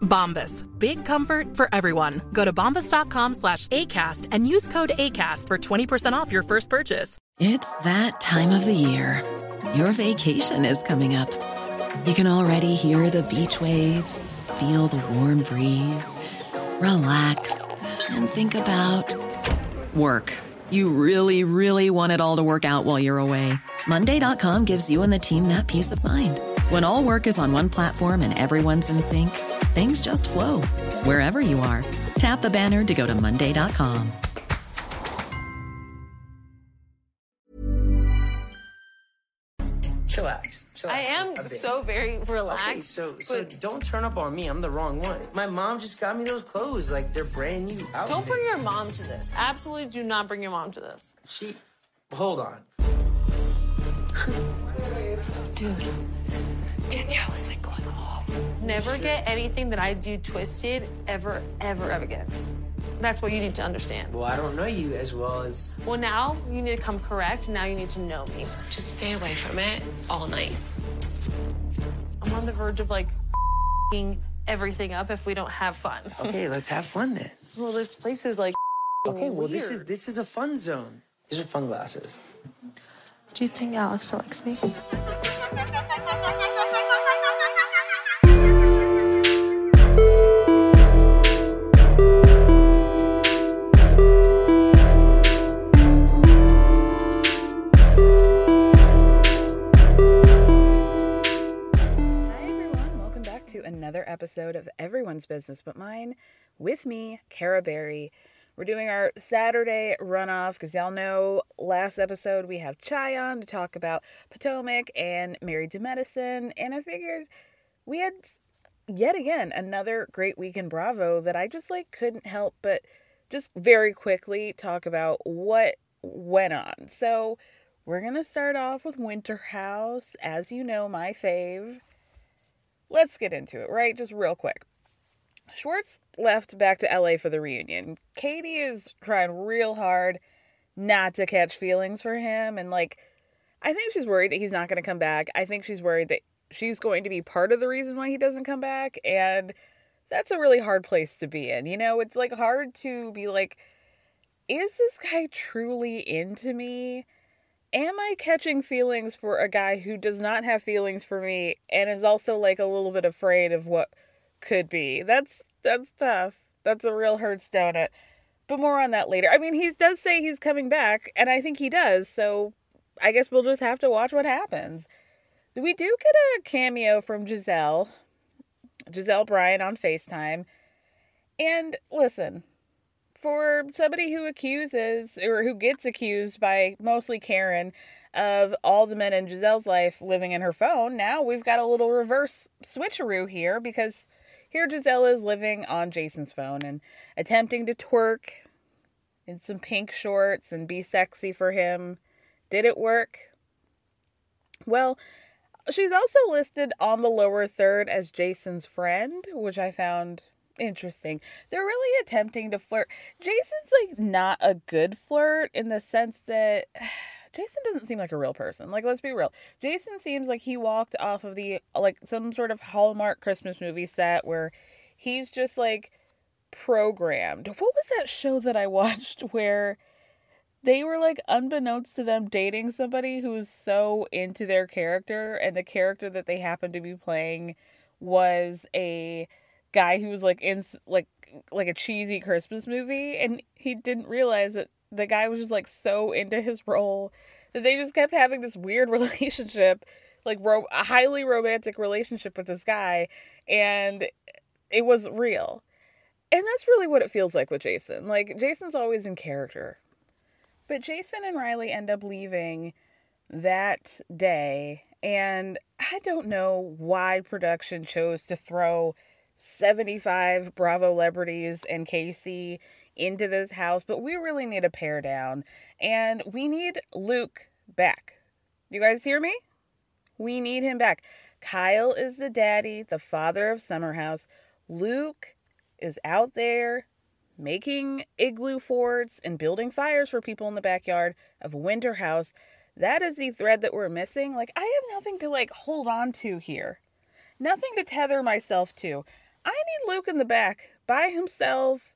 Bombas. Big comfort for everyone. Go to bombas.com slash ACAST and use code ACAST for 20% off your first purchase. It's that time of the year. Your vacation is coming up. You can already hear the beach waves, feel the warm breeze, relax, and think about work. You really, really want it all to work out while you're away. Monday.com gives you and the team that peace of mind. When all work is on one platform and everyone's in sync, things just flow wherever you are. Tap the banner to go to Monday.com. Chillax. Chillax. I am so very relaxed. Okay, so so but don't turn up on me. I'm the wrong one. My mom just got me those clothes. Like they're brand new outfits. don't bring your mom to this. Absolutely do not bring your mom to this. She. Hold on. Dude, Danielle is like going off. Never get anything that I do twisted ever, ever, ever again. That's what you need to understand. Well, I don't know you as well as. Well, now you need to come correct. Now you need to know me. Just stay away from it all night. I'm on the verge of like ing everything up if we don't have fun. Okay, let's have fun then. Well, this place is like. Okay, well this is this is a fun zone. These are fun glasses. Do you think Alex likes me? episode of Everyone's Business But Mine with me, Kara Berry. We're doing our Saturday runoff because y'all know last episode we have Chai on to talk about Potomac and Married to Medicine. And I figured we had yet again another great week in Bravo that I just like couldn't help but just very quickly talk about what went on. So we're gonna start off with Winter House, as you know, my fave. Let's get into it, right? Just real quick. Schwartz left back to LA for the reunion. Katie is trying real hard not to catch feelings for him. And, like, I think she's worried that he's not going to come back. I think she's worried that she's going to be part of the reason why he doesn't come back. And that's a really hard place to be in. You know, it's like hard to be like, is this guy truly into me? Am I catching feelings for a guy who does not have feelings for me and is also like a little bit afraid of what could be? That's that's tough. That's a real hurts donut. But more on that later. I mean, he does say he's coming back, and I think he does. So I guess we'll just have to watch what happens. We do get a cameo from Gizelle, Gizelle Bryant on FaceTime. And listen, for somebody who accuses or who gets accused by mostly Karen of all the men in Gizelle's life living in her phone, now we've got a little reverse switcheroo here because here Gizelle is living on Jason's phone and attempting to twerk in some pink shorts and be sexy for him. Did it work? Well, she's also listed on the lower third as Jason's friend, which I found interesting. They're really attempting to flirt. Jason's like not a good flirt in the sense that Jason doesn't seem like a real person. Like let's be real. Jason seems like he walked off of the like some sort of Hallmark Christmas movie set where he's just like programmed. What was that show that I watched where they were like unbeknownst to them dating somebody who's so into their character and the character that they happened to be playing was a guy who was like in like like a cheesy christmas movie and he didn't realize that the guy was just like so into his role that they just kept having this weird relationship like ro- a highly romantic relationship with this guy and it was real. And that's really what it feels like with jason. Like jason's always in character. But Jason and Riley end up leaving that day, and I don't know why production chose to throw 75 Bravo celebrities and Casey into this house, but we really need a pare down, and we need Luke back. You guys hear me? We need him back. Kyle is the daddy, the father of Summer House. Luke is out there making igloo forts and building fires for people in the backyard of winter house. That is the thread that we're missing. Like, I have nothing to like hold on to here, nothing to tether myself to. I need Luke in the back by himself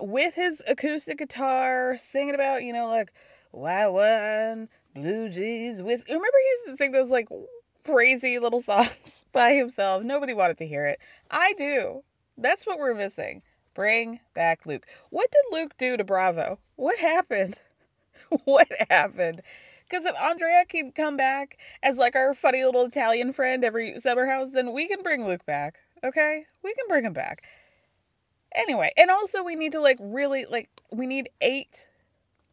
with his acoustic guitar singing about, you know, like, why one, blue jeans. Remember, he used to sing those like crazy little songs by himself. Nobody wanted to hear it. I do. That's what we're missing. Bring back Luke. What did Luke do to Bravo? What happened? what happened? Because if Andrea can come back as like our funny little Italian friend every summer house, then we can bring Luke back. Okay? We can bring him back. Anyway, and also we need to like really like we need eight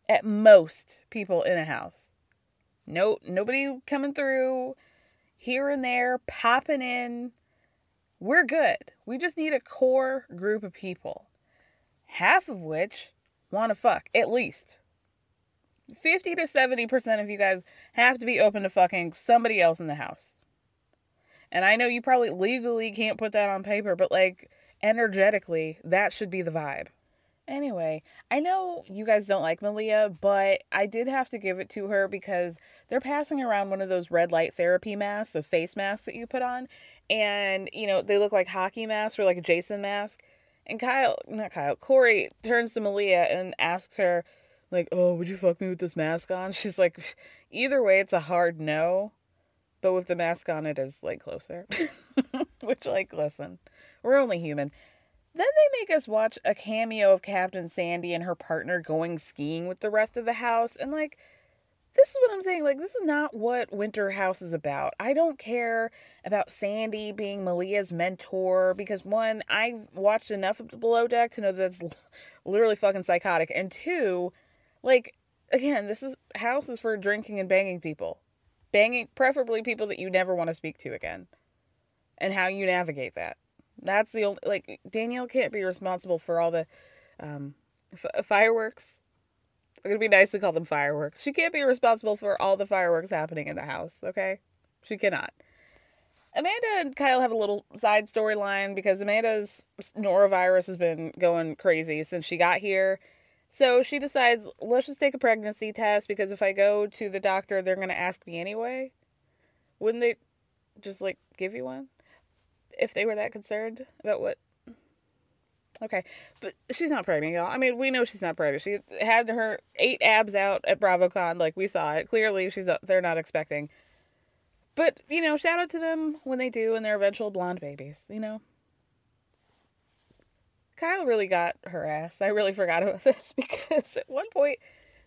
at most people in a house. No nobody coming through here and there, popping in we're good. We just need a core group of people, half of which want to fuck, at least. 50 to 70% of you guys have to be open to fucking somebody else in the house. And I know you probably legally can't put that on paper, but like energetically, that should be the vibe. Anyway, I know you guys don't like Malia, but I did have to give it to her because they're passing around one of those red light therapy masks, the face masks that you put on, and you know they look like hockey masks or like a Jason mask. And Kyle, not Kyle, Corey turns to Malia and asks her, like, "Oh, would you fuck me with this mask on?" She's like, "Either way, it's a hard no." But with the mask on, it is like closer. Which, like, listen, we're only human. Then they make us watch a cameo of Captain Sandy and her partner going skiing with the rest of the house. And, like, this is what I'm saying. Like, this is not what Winter House is about. I don't care about Sandy being Malia's mentor because, one, I've watched enough of the Below Deck to know that it's literally fucking psychotic. And two, like, again, this is house is for drinking and banging people. Banging, preferably people that you never want to speak to again. And how you navigate that. That's the only, like, Danielle can't be responsible for all the um, f- fireworks I'm gonna be nice to call them fireworks. She can't be responsible for all the fireworks happening in the house, okay? She cannot. Amanda and Kyle have a little side storyline because Amanda's norovirus has been going crazy since she got here. So she decides, let's just take a pregnancy test because if I go to the doctor, they're going to ask me anyway. Wouldn't they just like give you one? If they were that concerned about what Okay, but she's not pregnant, y'all. I mean, we know she's not pregnant. She had her eight abs out at BravoCon, like we saw it. Clearly, she's not, they're not expecting. But you know, shout out to them when they do and their eventual blonde babies. You know, Kyle really got her ass. I really forgot about this because at one point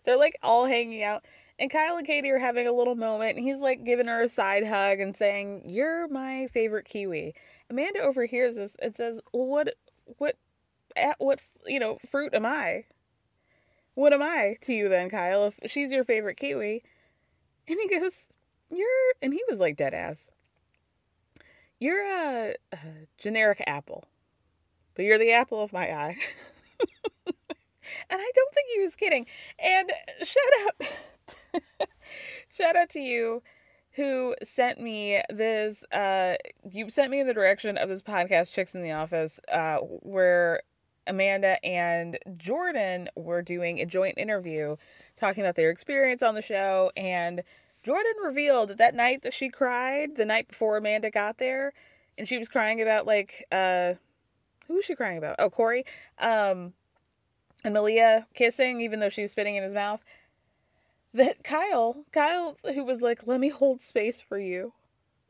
they're like all hanging out, and Kyle and Katie are having a little moment, and he's like giving her a side hug and saying, "You're my favorite Kiwi." Amanda overhears this and says, well, "What? What what you know fruit am I? What am I to you then, Kyle? If she's your favorite kiwi, and he goes, "You're," and he was like dead ass. You're a, a generic apple, but you're the apple of my eye. and I don't think he was kidding. And shout out, shout out to you who sent me this uh you sent me in the direction of this podcast chicks in the office uh where Amanda and Jordan were doing a joint interview talking about their experience on the show. And Jordan revealed that that night that she cried, the night before Amanda got there, and she was crying about, like, uh, who was she crying about? Oh, Corey. Um, and Malia kissing, even though she was spitting in his mouth. that Kyle, Kyle, who was like, let me hold space for you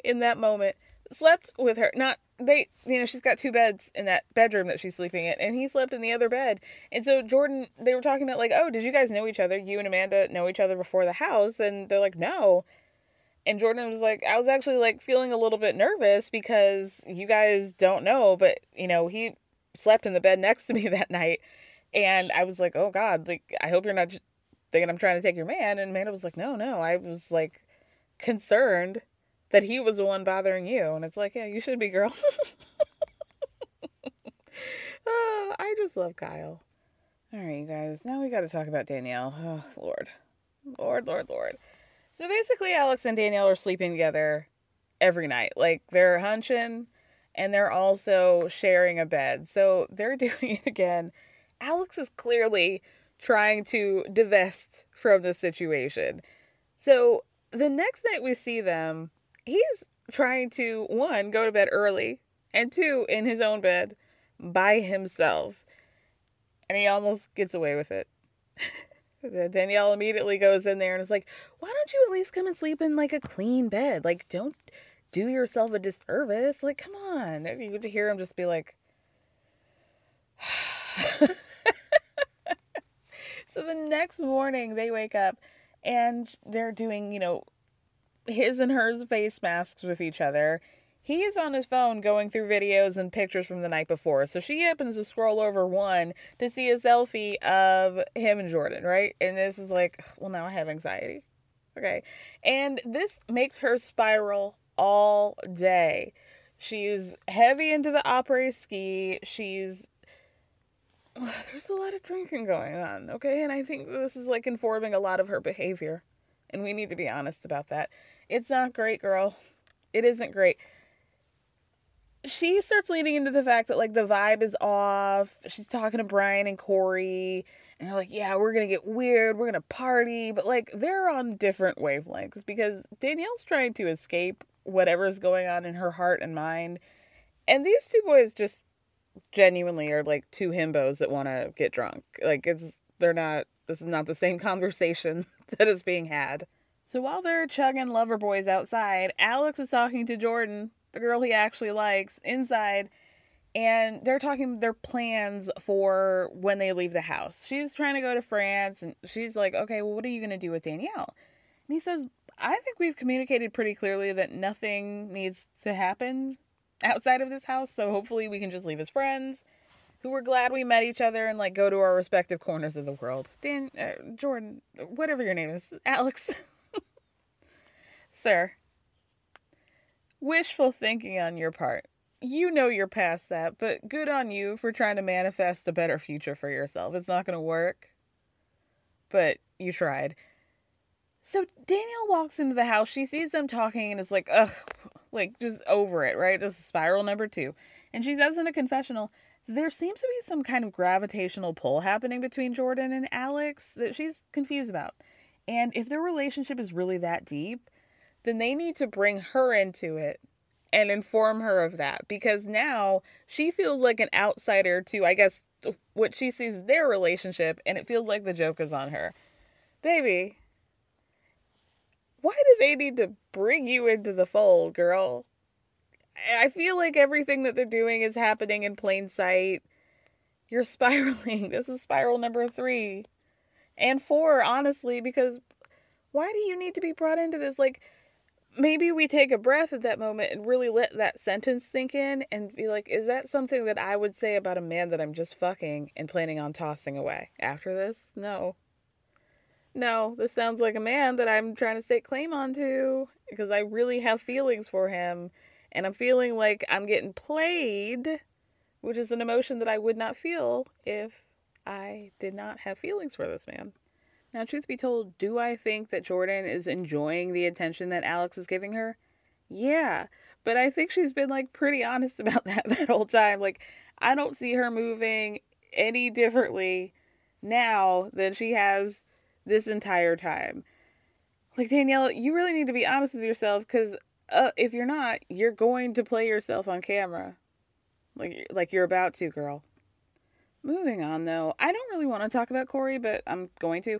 in that moment, slept with her. Not, they, you know, she's got two beds in that bedroom that she's sleeping in, and he slept in the other bed. And so Jordan, they were talking about, like, oh, did you guys know each other? You and Amanda know each other before the house? And they're like, no. And Jordan was like, I was actually like feeling a little bit nervous because you guys don't know, but you know, he slept in the bed next to me that night. And I was like, oh God, like, I hope you're not thinking I'm trying to take your man. And Amanda was like, no, no. I was like concerned that he was the one bothering you. And it's like, yeah, you should be, girl. oh, I just love Kyle. All right, you guys. Now we got to talk about Danielle. Oh, Lord. Lord, Lord, Lord. So basically, Alex and Danielle are sleeping together every night. Like they're hunching and they're also sharing a bed. So they're doing it again. Alex is clearly trying to divest from the situation. So the next night we see them, he's trying to one, go to bed early, and two, in his own bed by himself. And he almost gets away with it. Danielle immediately goes in there and is like, "Why don't you at least come and sleep in like a clean bed? Like, don't do yourself a disservice. Like, come on." You get to hear him just be like. so the next morning they wake up and they're doing, you know, his and hers face masks with each other. He is on his phone going through videos and pictures from the night before. So she happens to scroll over one to see a selfie of him and Jordan, right? And this is like, well, now I have anxiety. Okay. And this makes her spiral all day. She's heavy into the après ski. She's there's a lot of drinking going on, okay? And I think this is like informing a lot of her behavior. And we need to be honest about that. It's not great, girl. It isn't great she starts leaning into the fact that like the vibe is off. She's talking to Brian and Corey, and they're like, "Yeah, we're gonna get weird. We're gonna party," but like they're on different wavelengths because Danielle's trying to escape whatever's going on in her heart and mind, and these two boys just genuinely are like two himbos that want to get drunk. Like it's they're not. This is not the same conversation that is being had. So while they're chugging Loverboys outside, Alex is talking to Jordan the girl he actually likes, inside and they're talking their plans for when they leave the house. She's trying to go to France and she's like, "Okay, well what are you going to do with Danielle?" And he says, "I think we've communicated pretty clearly that nothing needs to happen outside of this house, so hopefully we can just leave as friends." Who were glad we met each other and like go to our respective corners of the world. Dan, uh, Jordan, whatever your name is, Alex, sir, Wishful thinking on your part. You know you're past that, but good on you for trying to manifest a better future for yourself. It's not going to work, but you tried. So Danielle walks into the house. She sees them talking and is like, ugh, like just over it, right? Is spiral number two. And she says in a confessional, there seems to be some kind of gravitational pull happening between Jordan and Alex that she's confused about. And if their relationship is really that deep, then they need to bring her into it and inform her of that because now she feels like an outsider to, I guess, what she sees their relationship, and it feels like the joke is on her. Baby, why do they need to bring you into the fold, girl? I feel like everything that they're doing is happening in plain sight. You're spiraling. This is spiral number three and four, honestly, because why do you need to be brought into this? Like, maybe we take a breath at that moment and really let that sentence sink in and be like, is that something that I would say about a man that I'm just fucking and planning on tossing away after this? No. No, this sounds like a man that I'm trying to stake claim onto because I really have feelings for him and I'm feeling like I'm getting played, which is an emotion that I would not feel if I did not have feelings for this man. Now, truth be told, do I think that Jordan is enjoying the attention that Alex is giving her? Yeah, but I think she's been like pretty honest about that that whole time. Like, I don't see her moving any differently now than she has this entire time. Like, Danielle, you really need to be honest with yourself because uh, if you're not, you're going to play yourself on camera. Like, like you're about to, girl. Moving on, though, I don't really want to talk about Corey, but I'm going to.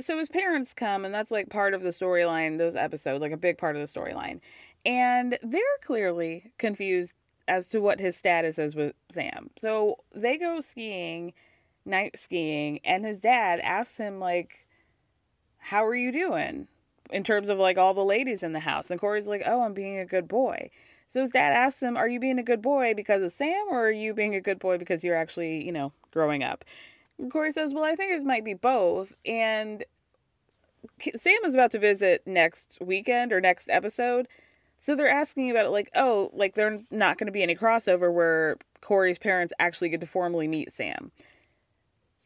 so his parents come, and that's like part of the storyline, those episodes, like a big part of the storyline. And they're clearly confused as to what his status is with Sam. So they go skiing, night skiing, and his dad asks him, like, How are you doing? In terms of like all the ladies in the house. And Corey's like, Oh, I'm being a good boy. So his dad asks him, Are you being a good boy because of Sam, or are you being a good boy because you're actually, you know, growing up? And Corey says, Well, I think it might be both. And Sam is about to visit next weekend or next episode. So they're asking about it like, oh, like they're not going to be any crossover where Corey's parents actually get to formally meet Sam.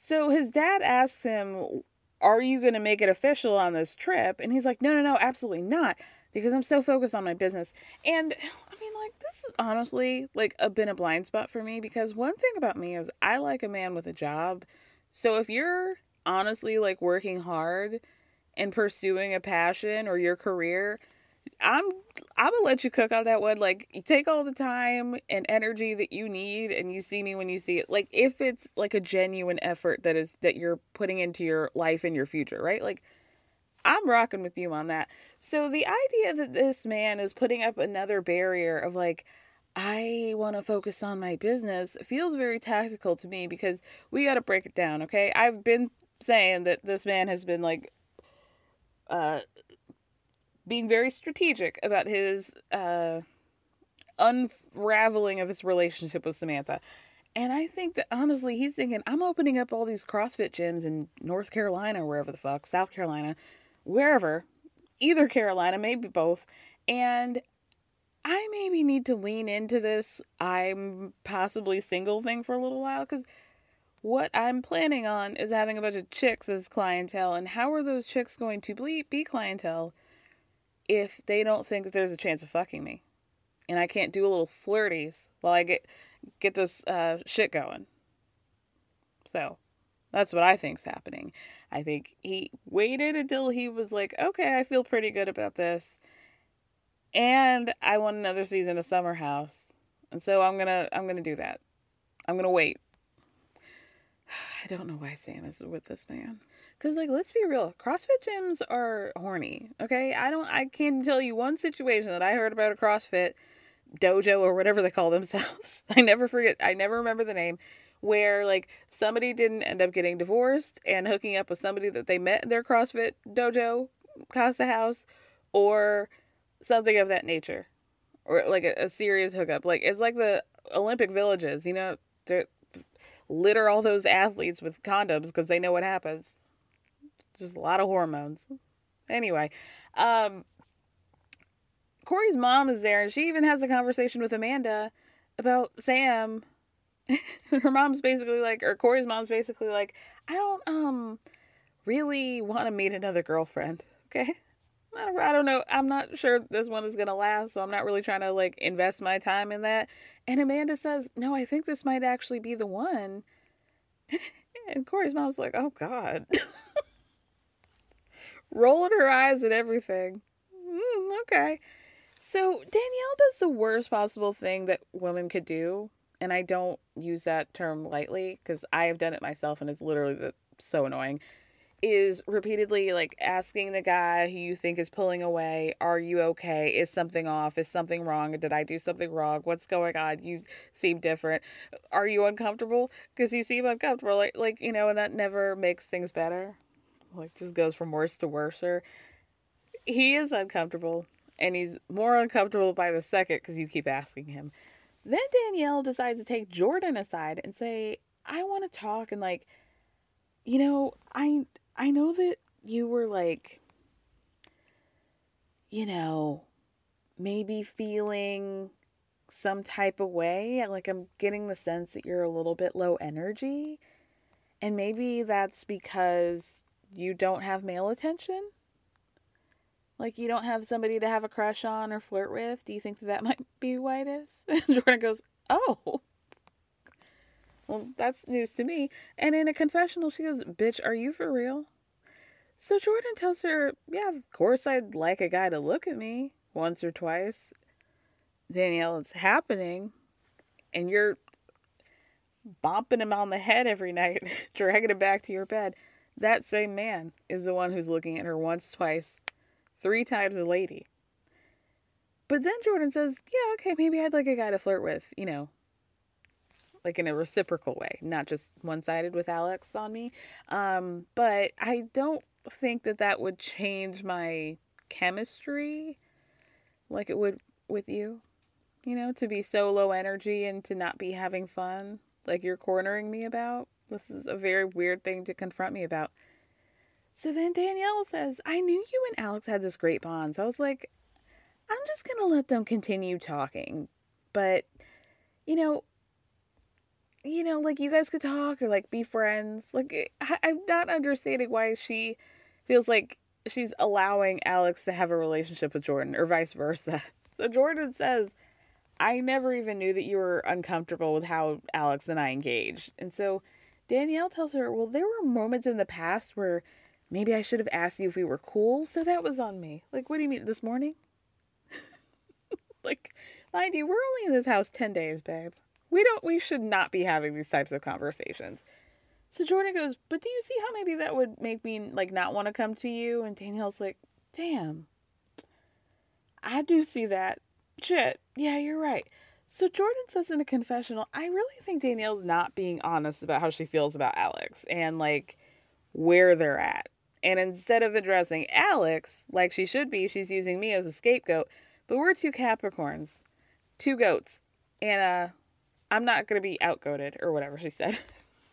So his dad asks him, Are you going to make it official on this trip? And he's like, No, no, no, absolutely not. Because I'm so focused on my business. And mean, like, this is honestly like a been a blind spot for me because one thing about me is I like a man with a job. So if you're honestly like working hard and pursuing a passion or your career, I'm I'm gonna let you cook on that one. Like take all the time and energy that you need and you see me when you see it. Like if it's like a genuine effort that is that you're putting into your life and your future, right? Like I'm rocking with you on that. So the idea that this man is putting up another barrier of like I want to focus on my business feels very tactical to me because we got to break it down, okay? I've been saying that this man has been like uh being very strategic about his uh unraveling of his relationship with Samantha. And I think that honestly, he's thinking, I'm opening up all these CrossFit gyms in North Carolina, wherever the fuck, South Carolina, wherever, either Carolina, maybe both. And I maybe need to lean into this I'm possibly single thing for a little while because what I'm planning on is having a bunch of chicks as clientele. And how are those chicks going to be, be clientele if they don't think that there's a chance of fucking me? And I can't do a little flirties while I get get this uh, shit going. So that's what I think's happening. I think he waited until he was like, okay, I feel pretty good about this. And I want another season of Summer House. And so I'm going to I'm going to do that. I'm going to wait. I don't know why Sam is with this man. Cuz like let's be real, CrossFit gyms are horny. Okay? I don't I can't tell you one situation that I heard about a CrossFit dojo or whatever they call themselves. I never forget I never remember the name where like somebody didn't end up getting divorced and hooking up with somebody that they met in their CrossFit dojo, Casa House, or something of that nature. Or like a, a serious hookup. Like it's like the Olympic villages, you know, they litter all those athletes with condoms because they know what happens. Just a lot of hormones. Anyway, um Corey's mom is there and she even has a conversation with Amanda about Sam. Her mom's basically like or Corey's mom's basically like, I don't um really want to meet another girlfriend. Okay? I don't, I don't know. I'm not sure this one is going to last, so I'm not really trying to like invest my time in that. And Amanda says, "No, I think this might actually be the one." and Corey's mom's like, "Oh god." Rolling her eyes at everything. Mm, okay. So Danielle does the worst possible thing that women could do, and I don't use that term lightly because I have done it myself, and it's literally the, so annoying. Is repeatedly like asking the guy who you think is pulling away, "Are you okay? Is something off? Is something wrong? Did I do something wrong? What's going on? You seem different. Are you uncomfortable? Because you seem uncomfortable. Like like you know, and that never makes things better. Like just goes from worse to worser. He is uncomfortable and he's more uncomfortable by the second because you keep asking him. Then Danielle decides to take Jordan aside and say, "I want to talk and like, you know, I I know that you were like, you know, maybe feeling some type of way. Like I'm getting the sense that you're a little bit low energy, and maybe that's because you don't have male attention." Like you don't have somebody to have a crush on or flirt with? Do you think that, that might be why it is? And Jordan goes, Oh. Well, that's news to me. And in a confessional, she goes, Bitch, are you for real? So Jordan tells her, Yeah, of course I'd like a guy to look at me once or twice. Danielle, it's happening. And you're bopping him on the head every night, dragging him back to your bed. that same man is the one who's looking at her once, twice, three times a lady. But then Jordan says, Yeah, okay, maybe I'd like a guy to flirt with, you know, like in a reciprocal way, not just one sided with Alex on me. Um, but I don't think that that would change my chemistry like it would with you. You know, to be so low energy and to not be having fun like you're cornering me about. This is a very weird thing to confront me about. So then Danielle says, I knew you and Alex had this great bond. So I was like, I'm just going to let them continue talking. But, you know, you know, like you guys could talk or like be friends. Like, eh, I, I'm not understanding why she feels like she's allowing Alex to have a relationship with Jordan or vice versa. So Jordan says, I never even knew that you were uncomfortable with how Alex and I engaged. And so Danielle tells her, Well, there were moments in the past where maybe I should have asked you if we were cool. So that was on me. Like, what do you mean, this morning? like, mind you, we're only in this house 10 days, babe. We don't, we should not be having these types of conversations. So Jordan goes, But do you see how maybe that would make me like not want to come to you? And Danielle's like, Damn. I do see that. Shit. Yeah, you're right. So Jordan says in a confessional, I really think Danielle's not being honest about how she feels about Alex and like where they're at. And instead of addressing Alex like she should be, she's using me as a scapegoat. But we're two Capricorns, two goats, and uh, I'm not gonna be outgoated or whatever she said.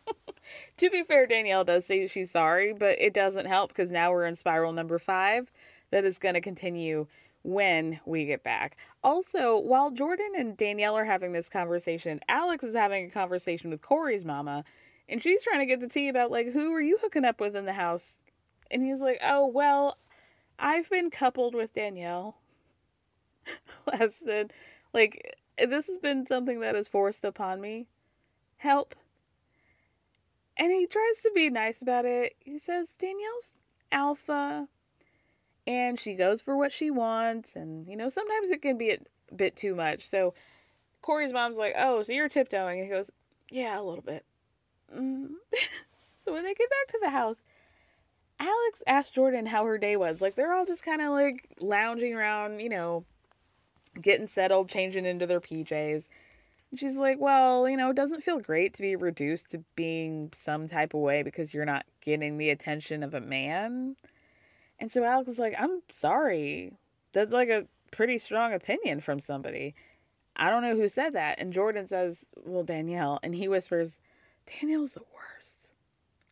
to be fair, Danielle does say she's sorry, but it doesn't help because now we're in spiral number five that is going to continue when we get back. Also, while Jordan and Danielle are having this conversation, Alex is having a conversation with Corey's mama, and she's trying to get the tea about, like, who are you hooking up with in the house? And he's like, oh, well, I've been coupled with Danielle. Less than, like, this has been something that is forced upon me. Help. And he tries to be nice about it. He says, Danielle's alpha and she goes for what she wants and you know sometimes it can be a bit too much so corey's mom's like oh so you're tiptoeing and he goes yeah a little bit mm. so when they get back to the house alex asked jordan how her day was like they're all just kind of like lounging around you know getting settled changing into their pjs and she's like well you know it doesn't feel great to be reduced to being some type of way because you're not getting the attention of a man and so Alex is like, I'm sorry. That's like a pretty strong opinion from somebody. I don't know who said that. And Jordan says, Well, Danielle. And he whispers, Danielle's the worst.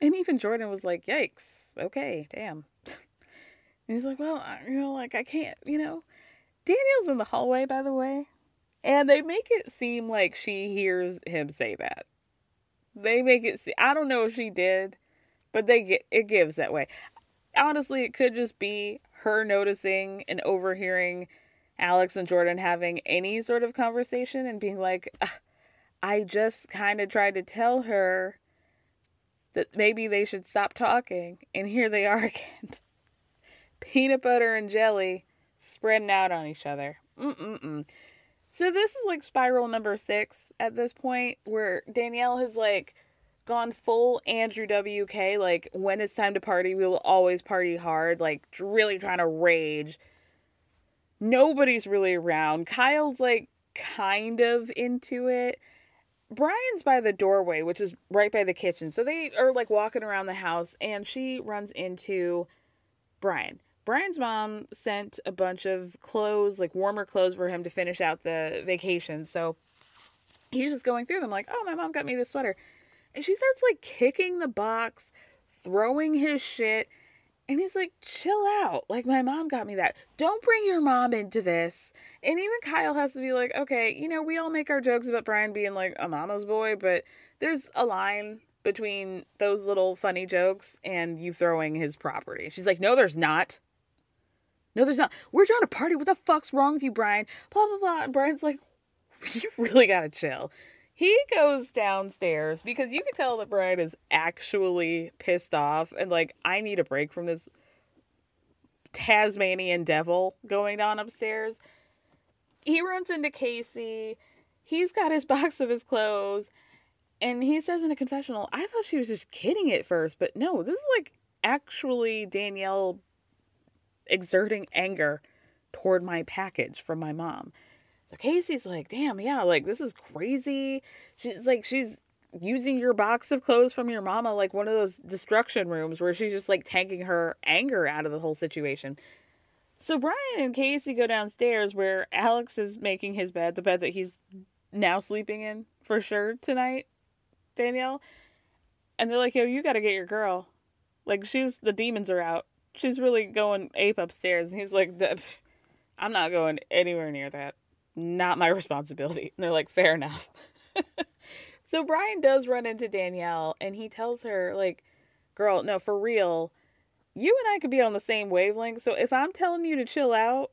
And even Jordan was like, Yikes. Okay, damn. and he's like, Well, you know, like I can't, you know. Danielle's in the hallway, by the way. And they make it seem like she hears him say that. They make it see I don't know if she did, but they get it gives that way honestly, it could just be her noticing and overhearing Alex and Jordan having any sort of conversation and being like, I just kind of tried to tell her that maybe they should stop talking. And here they are again. Peanut butter and jelly spreading out on each other. Mm-mm-mm. So this is like spiral number six at this point where Danielle has like gone full Andrew WK. Like, when it's time to party, we will always party hard. Like, really trying to rage. Nobody's really around. Kyle's like kind of into it. Brian's by the doorway, which is right by the kitchen. So they are like walking around the house, and she runs into Brian. Brian's mom sent a bunch of clothes, like warmer clothes for him to finish out the vacation. So he's just going through them, like, oh, my mom got me this sweater. And she starts like kicking the box, throwing his shit. And he's like, chill out. Like, my mom got me that. Don't bring your mom into this. And even Kyle has to be like, okay, you know, we all make our jokes about Brian being like a mama's boy, but there's a line between those little funny jokes and you throwing his property. She's like, no, there's not. No, there's not. We're trying to party. What the fuck's wrong with you, Brian? Blah, blah, blah. And Brian's like, you really gotta chill. He goes downstairs because you can tell that Brian is actually pissed off and like, I need a break from this Tasmanian devil going on upstairs. He runs into Casey. He's got his box of his clothes. And he says in a confessional, I thought she was just kidding at first, but no, this is like actually Danielle exerting anger toward my package from my mom. So Casey's like, damn, yeah, like this is crazy. She's like, she's using your box of clothes from your mama like one of those destruction rooms where she's just like tanking her anger out of the whole situation. So Brian and Casey go downstairs where Alex is making his bed, the bed that he's now sleeping in for sure tonight, Danielle. And they're like, yo, you gotta get your girl. Like she's the demons are out. She's really going ape upstairs. And he's like, I'm not going anywhere near that. Not my responsibility. And they're like, fair enough. so Brian does run into Danielle and he tells her, like, girl, no, for real, you and I could be on the same wavelength. So if I'm telling you to chill out,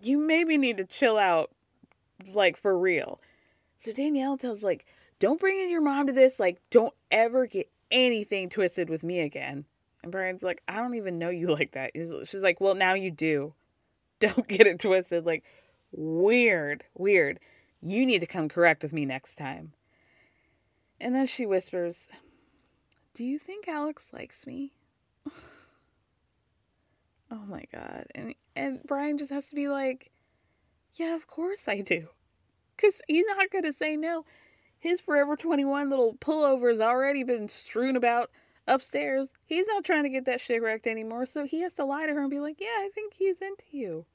you maybe need to chill out, like, for real. So Danielle tells, like, don't bring in your mom to this. Like, don't ever get anything twisted with me again. And Brian's like, I don't even know you like that. She's like, well, now you do. Don't get it twisted. Like, weird, weird. You need to come correct with me next time. And then she whispers, Do you think Alex likes me? oh my god. And and Brian just has to be like, Yeah, of course I do. Cause he's not gonna say no. His Forever 21 little pullover has already been strewn about upstairs. He's not trying to get that shit wrecked anymore, so he has to lie to her and be like, Yeah, I think he's into you.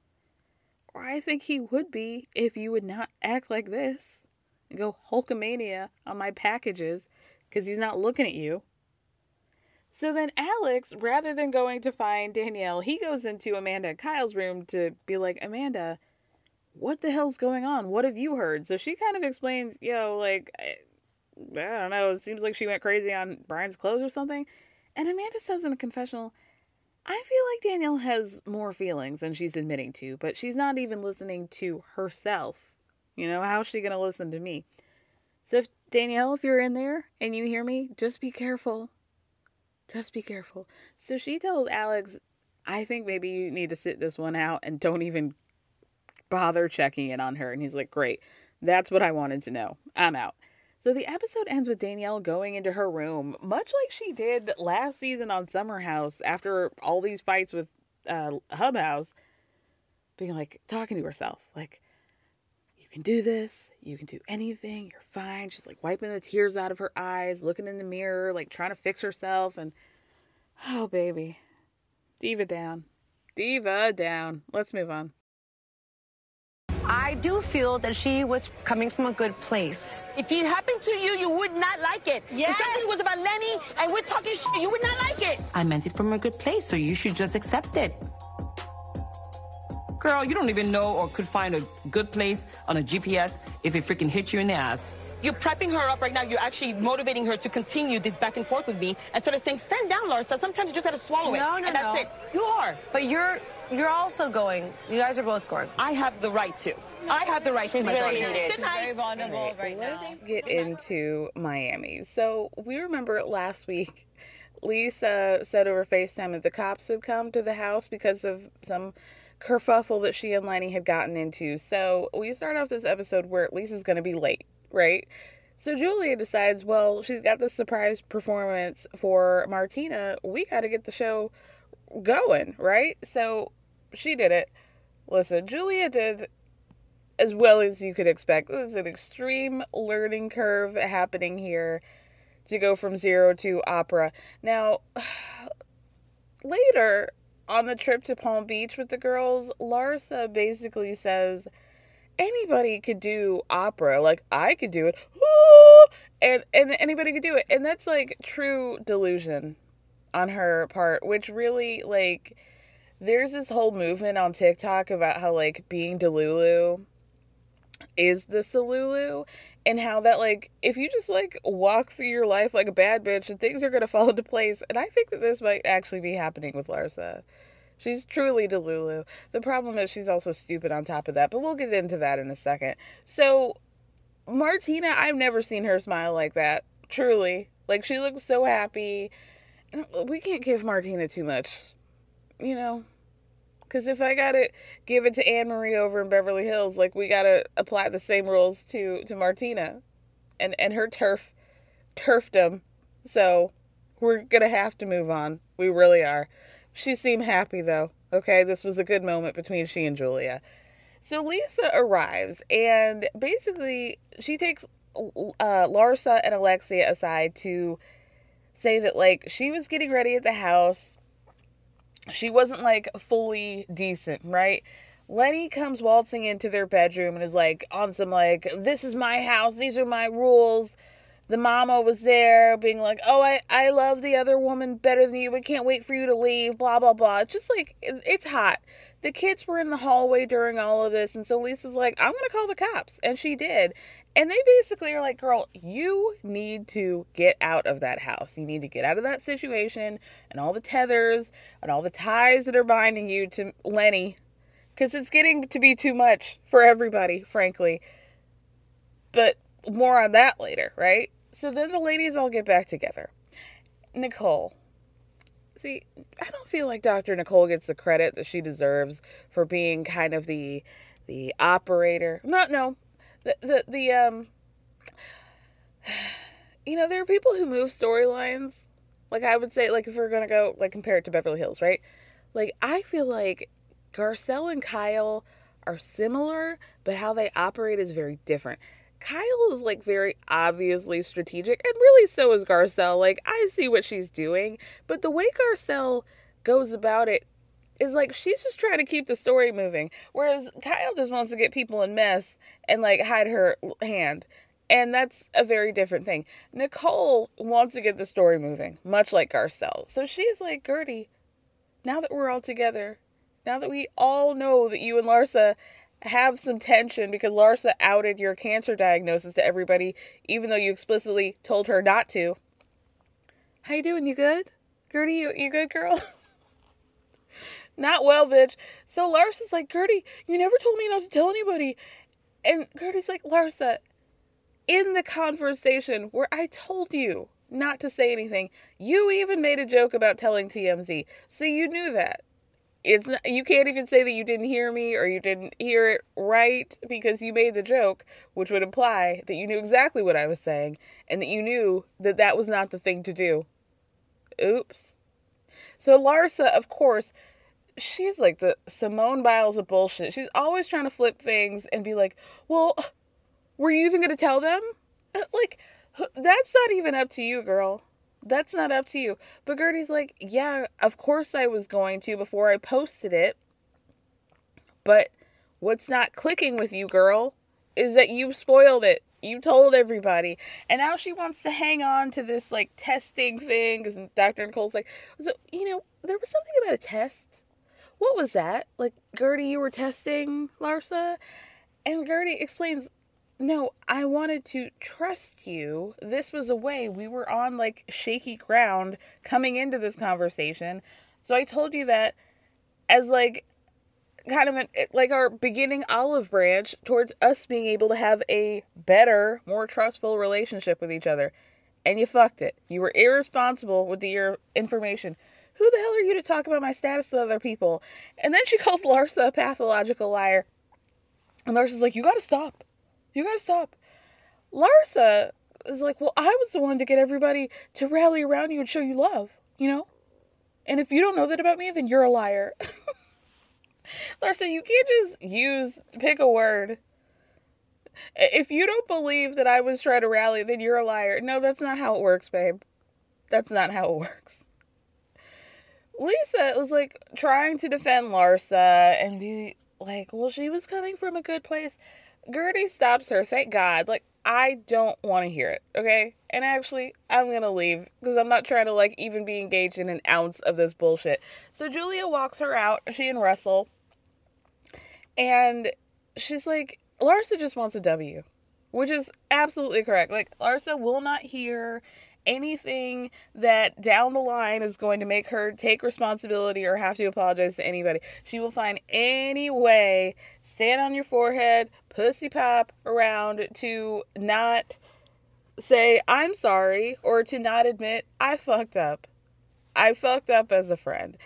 I think he would be if you would not act like this and go Hulkamania on my packages because he's not looking at you. So then Alex, rather than going to find Danielle, he goes into Amanda and Kyle's room to be like, Amanda, what the hell's going on? What have you heard? So she kind of explains, you know, like, I, I don't know, it seems like she went crazy on Brian's clothes or something. And Amanda says in a confessional, I feel like Danielle has more feelings than she's admitting to, but she's not even listening to herself. You know, how's she going to listen to me? So, if Danielle, if you're in there and you hear me, just be careful. Just be careful. So, she told Alex, I think maybe you need to sit this one out and don't even bother checking in on her. And he's like, Great. That's what I wanted to know. I'm out. So the episode ends with Danielle going into her room, much like she did last season on Summer House after all these fights with uh, Hub House, being like, talking to herself, like, you can do this, you can do anything, you're fine. She's like wiping the tears out of her eyes, looking in the mirror, like trying to fix herself. And oh, baby, diva down, diva down. Let's move on. I do feel that she was coming from a good place. If it happened to you, you would not like it. Yes. If something was about Lenny and we're talking shit, you would not like it. I meant it from a good place, so you should just accept it. Girl, you don't even know or could find a good place on a GPS if it freaking hits you in the ass. You're prepping her up right now. You're actually motivating her to continue this back and forth with me instead of saying, stand down, Larsa. Sometimes you just gotta swallow it. No, no, and that's no. it. You are. But you're you're also going. You guys are both going. I have the right to. I have the right to. She's my really daughter. needed. Good. Very vulnerable right now. Let's get into Miami. So we remember last week, Lisa said over FaceTime that the cops had come to the house because of some kerfuffle that she and Lenny had gotten into. So we start off this episode where Lisa's going to be late, right? So Julia decides, well, she's got this surprise performance for Martina. We got to get the show going, right? So she did it. Listen, Julia did as well as you could expect. There's an extreme learning curve happening here to go from zero to opera. Now, later on the trip to Palm Beach with the girls, Larsa basically says anybody could do opera. Like I could do it. And and anybody could do it. And that's like true delusion on her part, which really like there's this whole movement on TikTok about how like being Delulu is the Salulu and how that like if you just like walk through your life like a bad bitch and things are gonna fall into place and I think that this might actually be happening with Larsa. She's truly Delulu. The problem is she's also stupid on top of that, but we'll get into that in a second. So Martina, I've never seen her smile like that. Truly. Like she looks so happy. We can't give Martina too much. You know? Because if I gotta give it to Annemarie over in Beverly Hills, like we gotta apply the same rules to to Martina, and and her turf, turfdom. So We're gonna have to move on. We really are. She seemed happy though. Okay, this was a good moment between she and Julia. So Lisa arrives and basically she takes uh, Larsa and Alexia aside to say that like she was getting ready at the house. She wasn't like fully decent, right? Lenny comes waltzing into their bedroom and is like on some like, this is my house, these are my rules. The mama was there being like, oh, I, I love the other woman better than you. We can't wait for you to leave, blah, blah, blah. Just like, it's hot. The kids were in the hallway during all of this. And so Lisa's like, I'm to call the cops. And she did. And they basically are like, girl, you need to get out of that house. You need to get out of that situation and all the tethers and all the ties that are binding you to Lenny. Because it's getting to be too much for everybody, frankly. But more on that later, right? So then the ladies all get back together. Nicole. See, I don't feel like Dr. Nicole gets the credit that she deserves for being kind of the the operator. No, no. The the the um you know, there are people who move storylines. Like I would say like if we're going to go like compare it to Beverly Hills, right? Like I feel like Garcelle and Kyle are similar, but how they operate is very different. Kyle is like very obviously strategic, and really so is Garcelle. Like, I see what she's doing, but the way Garcelle goes about it is like she's just trying to keep the story moving, whereas Kyle just wants to get people in mess and like hide her hand. And that's a very different thing. Nicole wants to get the story moving, much like Garcelle. So she's like, Guerdy, now that we're all together, now that we all know that you and Larsa have some tension because Larsa outed your cancer diagnosis to everybody, even though you explicitly told her not to. How you doing? You good? Guerdy, you, you good, girl? not well, bitch. So Larsa's like, Guerdy, you never told me not to tell anybody. And Guerdy's like, Larsa, in the conversation where I told you not to say anything, you even made a joke about telling TMZ. So you knew that it's not, you can't even say that you didn't hear me or you didn't hear it right because you made the joke which would imply that you knew exactly what i was saying and that you knew that that was not the thing to do. Oops. So larsa of course she's like the simone biles of bullshit. She's always trying to flip things and be like well were you even going to tell them? Like that's not even up to you girl that's not up to you. But Guerdy's like, yeah, of course I was going to before I posted it. But what's not clicking with you, girl, is that you spoiled it. You told everybody. And now she wants to hang on to this like testing thing because Dr. Nicole's like, so, you know, there was something about a test. What was that? Like, Guerdy, you were testing Larsa? And Guerdy explains, no, I wanted to trust you. This was a way we were on like shaky ground coming into this conversation. So I told you that as like kind of an like our beginning olive branch towards us being able to have a better, more trustful relationship with each other. And you fucked it. You were irresponsible with the, your information. Who the hell are you to talk about my status with other people? And then she calls Larsa a pathological liar. And Larsa's like, You gotta stop. You gotta stop. Larsa is like, well, I was the one to get everybody to rally around you and show you love, you know? And if you don't know that about me, then you're a liar. Larsa, you can't just use, pick a word. If you don't believe that I was trying to rally, then you're a liar. No, that's not how it works, babe. That's not how it works. Lisa was like trying to defend Larsa and be like, well, she was coming from a good place. Guerdy stops her, thank God. Like, I don't want to hear it, okay? And actually, I'm gonna leave because I'm not trying to, like, even be engaged in an ounce of this bullshit. So Julia walks her out, she and Russell, and she's like, Larsa just wants a W, which is absolutely correct. Like, Larsa will not hear anything that down the line is going to make her take responsibility or have to apologize to anybody. She will find any way, stand on your forehead, pussy pop around to not say, I'm sorry, or to not admit, I fucked up. I fucked up as a friend.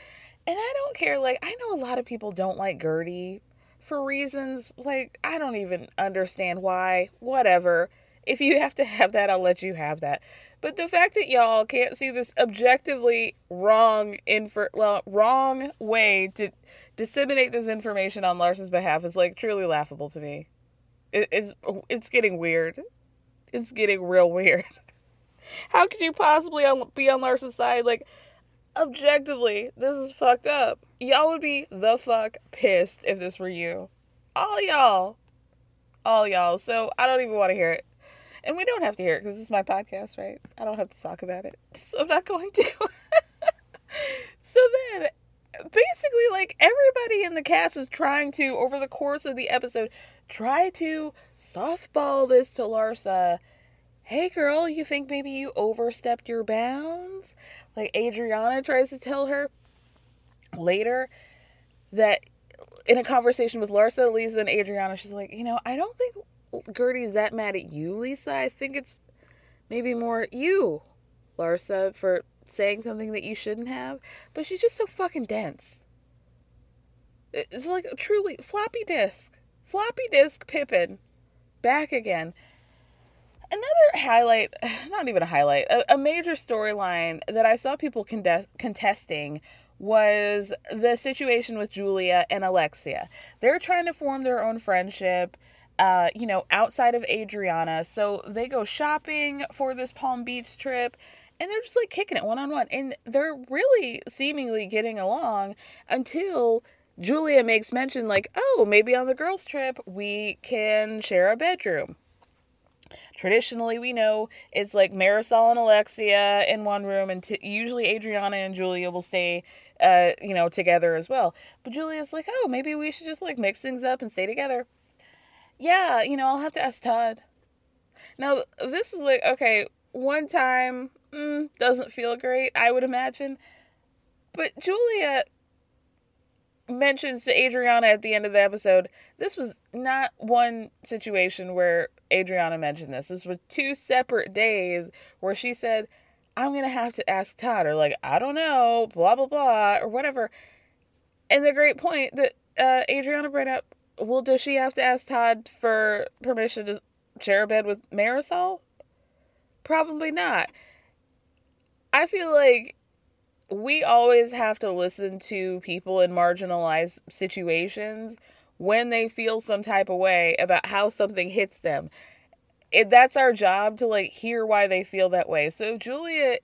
And I don't care. Like, I know a lot of people don't like Guerdy for reasons, like, I don't even understand why. Whatever if you have to have that, I'll let you have that. But the fact that y'all can't see this objectively wrong infor- well, wrong way to disseminate this information on Larsa's behalf is like truly laughable to me. It, it's it's getting weird. It's getting real weird. How could you possibly be on Larsa's side? Like, objectively, this is fucked up. Y'all would be the fuck pissed if this were you. All y'all. All y'all. So I don't even want to hear it. And we don't have to hear it because this is my podcast, right? I don't have to talk about it. So I'm not going to. so then, basically, like, everybody in the cast is trying to, over the course of the episode, try to softball this to Larsa hey girl, you think maybe you overstepped your bounds? Like Adriana tries to tell her later that in a conversation with Larsa, Lisa, and Adriana, she's like, you know, I don't think Guerdy's that mad at you, Lisa. I think it's maybe more you, Larsa, for saying something that you shouldn't have. But she's just so fucking dense. Uh, it's like truly floppy disk. Floppy disk Pippen. Back again another highlight, not even a highlight, a, a major storyline that I saw people contest, contesting was the situation with Julia and Alexia. They're trying to form their own friendship, uh, you know, outside of Adriana. So they go shopping for this Palm Beach trip and they're just like kicking it one on one. And they're really seemingly getting along until Julia makes mention, like, oh, maybe on the girls' trip we can share a bedroom traditionally we know it's like Marisol and Alexia in one room, and t- usually Adriana and Julia will stay, uh, you know, together as well. But Julia's like, oh, maybe we should just like mix things up and stay together. Yeah, you know, I'll have to ask Todd. Now this is like okay, one time mm, doesn't feel great, I would imagine, but Julia mentions to Adriana at the end of the episode, this was not one situation where Adriana mentioned this. This was two separate days where she said, I'm going to have to ask Todd, or like, I don't know, blah, blah, blah, or whatever. And the great point that uh, Adriana brought up well, does she have to ask Todd for permission to share a bed with Marisol? Probably not. I feel like we always have to listen to people in marginalized situations when they feel some type of way about how something hits them. It, that's our job to like hear why they feel that way. So Julia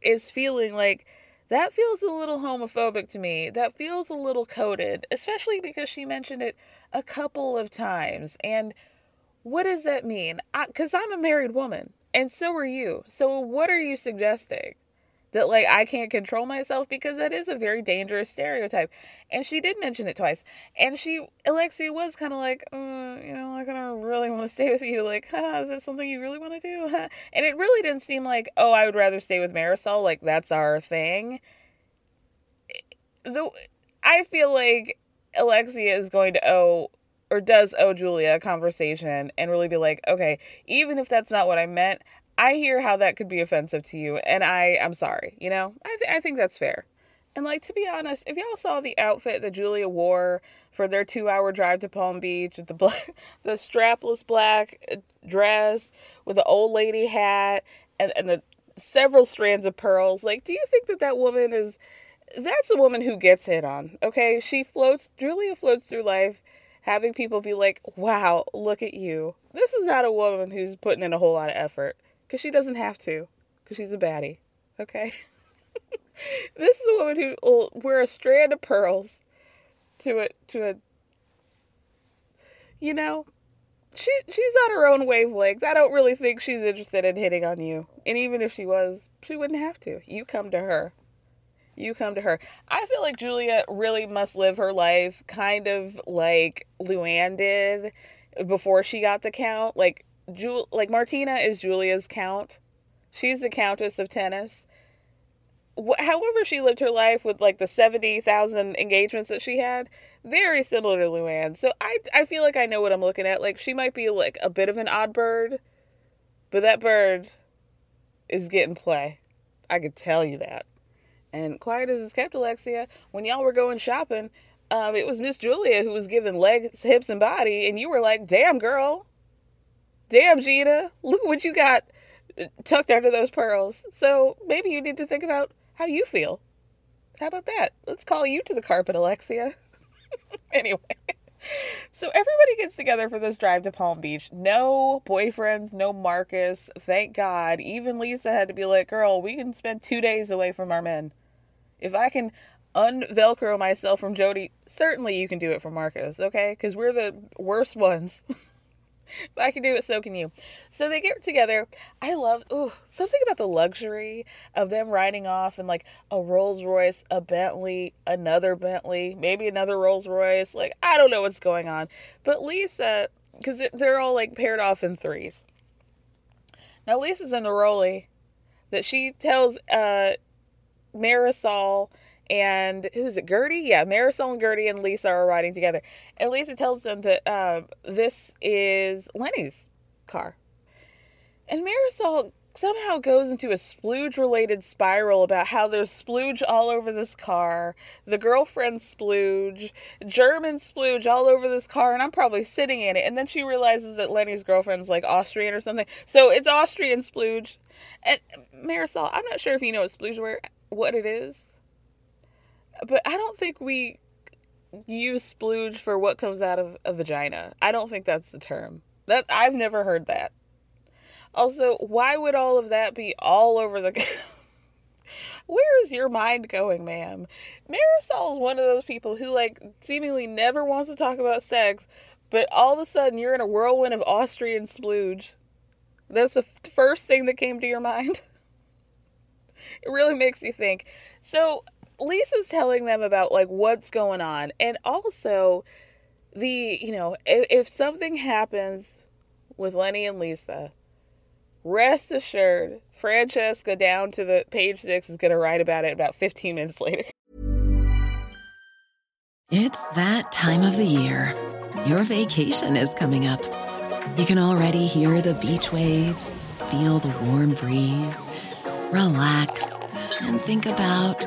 is feeling like that feels a little homophobic to me. That feels a little coded, especially because she mentioned it a couple of times. And what does that mean? Because I'm a married woman, and so are you. So what are you suggesting? That like I can't control myself because that is a very dangerous stereotype. And she did mention it twice. And she Alexia was kind of like, uh, you know, like I don't really want to stay with you. Like, huh, is that something you really want to do? Huh? And it really didn't seem like, oh, I would rather stay with Marisol. Like that's our thing. Though I feel like Alexia is going to owe or does owe Julia a conversation and really be like, okay, even if that's not what I meant, I hear how that could be offensive to you, and I I'm sorry. You know, I th- I think that's fair. And like to be honest, if y'all saw the outfit that Julia wore for their two-hour drive to Palm Beach, the black, the strapless black uh, dress with the old lady hat and and the several strands of pearls, like, do you think that that woman is? That's a woman who gets hit on. Okay, she floats. Julia floats through life, having people be like, "Wow, look at you." This is not a woman who's putting in a whole lot of effort. Because she doesn't have to. Because she's a baddie. Okay? this is a woman who will wear a strand of pearls to a to a you know she she's on her own wavelength. I don't really think she's interested in hitting on you. And even if she was, she wouldn't have to. You come to her. You come to her. I feel like Julia really must live her life kind of like Luann did before she got the count. Like Like Martina is Julia's count. She's the countess of tennis. Wh- however, she lived her life with like the seventy thousand engagements that she had, very similar to Luann. So I I feel like I know what I'm looking at. Like she might be like a bit of an odd bird, but that bird is getting play. I could tell you that. And quiet as it's kept, Alexia, when y'all were going shopping, um, it was Miss Julia who was giving legs, hips, and body, and you were like, "Damn, girl." Damn, Gina, look what you got uh, tucked under those pearls. So maybe you need to think about how you feel. How about that? Let's call you to the carpet, Alexia. anyway. So everybody gets together for this drive to Palm Beach. No boyfriends, no Marcus. Thank God. Even Lisa had to be like, girl, we can spend two days away from our men. If I can unvelcro myself from Jody, certainly you can do it for Marcus, okay? Because we're the worst ones. if I can do it, so can you. So they get together. I love ooh, something about the luxury of them riding off in like a Rolls Royce, a Bentley, another Bentley, maybe another Rolls Royce. Like I don't know what's going on, but Lisa, because they're all like paired off in threes. Now Lisa's in a Rolly that she tells uh Marisol and who is it? Guerdy Yeah, Marisol and Guerdy and Lisa are riding together. And Lisa tells them that uh, this is Lenny's car. And Marisol somehow goes into a splooge related spiral about how there's splooge all over this car, the girlfriend splooge, German splooge all over this car, and I'm probably sitting in it. And then she realizes that Lenny's girlfriend's like Austrian or something. So it's Austrian splooge. And Marisol, I'm not sure if you know what splooge were, what it is but I don't think we use splooge for what comes out of a vagina. I don't think that's the term. That I've never heard that. Also, why would all of that be all over the Where is your mind going, ma'am? Marisol is one of those people who like seemingly never wants to talk about sex, but all of a sudden you're in a whirlwind of Austrian splooge. That's the first thing that came to your mind. it really makes you think. So, Lisa's telling them about like what's going on. And also the you know if, if something happens with Lenny and Lisa rest assured Francesca down to the page 6 is going to write about it about 15 minutes later. It's that time of the year. Your vacation is coming up. You can already hear the beach waves feel the warm breeze relax and think about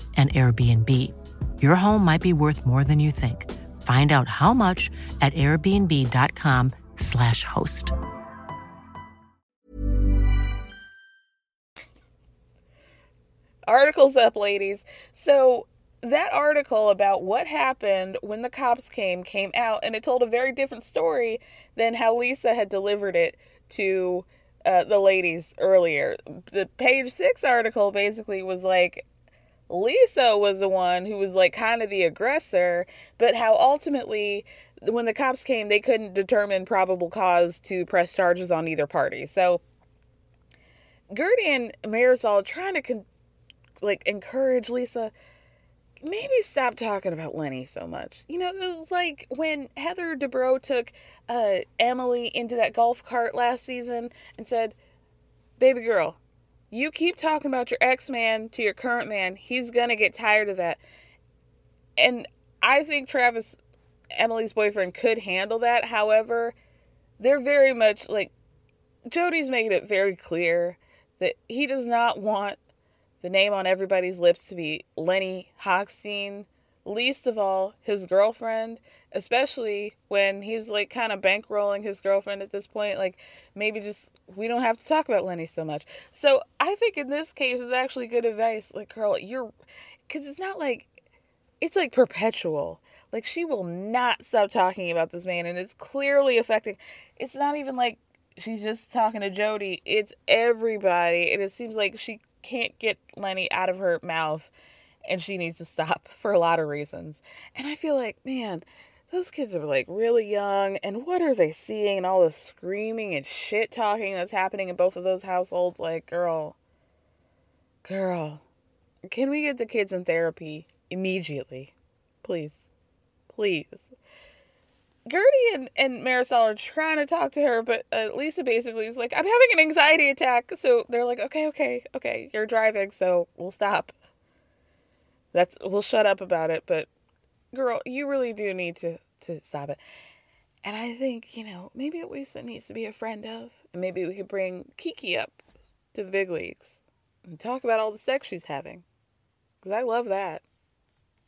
an Airbnb. Your home might be worth more than you think. Find out how much at airbnb.com/slash host. Articles up, ladies. So that article about what happened when the cops came came out and it told a very different story than how Lisa had delivered it to uh, the ladies earlier. The page six article basically was like Lisa was the one who was like kind of the aggressor, but how ultimately when the cops came, they couldn't determine probable cause to press charges on either party. So Guerdy and Marisol trying to con- like encourage Lisa maybe stop talking about Lenny so much. You know, it was like when Heather Dubrow took uh, Emily into that golf cart last season and said, Baby girl, you keep talking about your ex man to your current man, he's going to get tired of that. And I think Travis, Emily's boyfriend, could handle that. However, they're very much like Jody's making it very clear that he does not want the name on everybody's lips to be Lenny Hochstein, least of all his girlfriend, especially when he's like kind of bankrolling his girlfriend at this point. Like, maybe just we don't have to talk about Lenny so much. So, I think in this case, it's actually good advice. Like, girl, you're because it's not like it's like perpetual. Like, she will not stop talking about this man, and it's clearly affecting. It's not even like she's just talking to Jody, it's everybody, and it seems like she can't get Lenny out of her mouth and she needs to stop for a lot of reasons. And I feel like, man, those kids are like really young and what are they seeing and all the screaming and shit talking that's happening in both of those households like girl girl can we get the kids in therapy immediately please please Guerdy and, and Marisol are trying to talk to her, but uh, Lisa basically is like, I'm having an anxiety attack. So they're like, okay, okay, okay, you're driving, so we'll stop. That's we'll shut up about it, but girl, you really do need to to stop it. And I think, you know, maybe at least it needs to be a friend of. And maybe we could bring Kiki up to the big leagues and talk about all the sex she's having. Because I love that.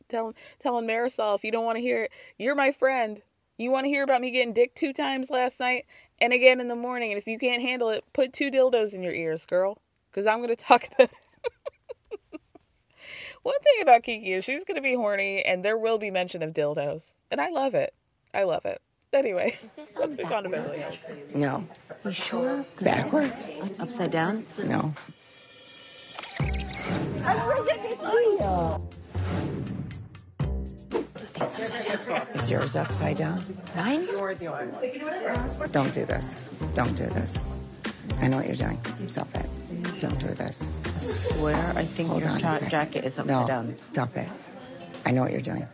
Telling, telling Marisol, if you don't want to hear it, you're my friend. You want to hear about me getting dick two times last night and again in the morning. And if you can't handle it, put two dildos in your ears, girl. Because I'm going to talk about it. One thing about Kiki is she's going to be horny and there will be mention of dildos. And I love it. I love it. Anyway, let's move on to Beverly Hills. No. You sure? Backwards? Upside down? No. Is yours upside down? Mine? Don't do this. Don't do this. I know what you're doing. Stop it. Don't do this. I swear, I think Hold your on a ta- jacket is upside no, down. Stop it. I know what you're doing.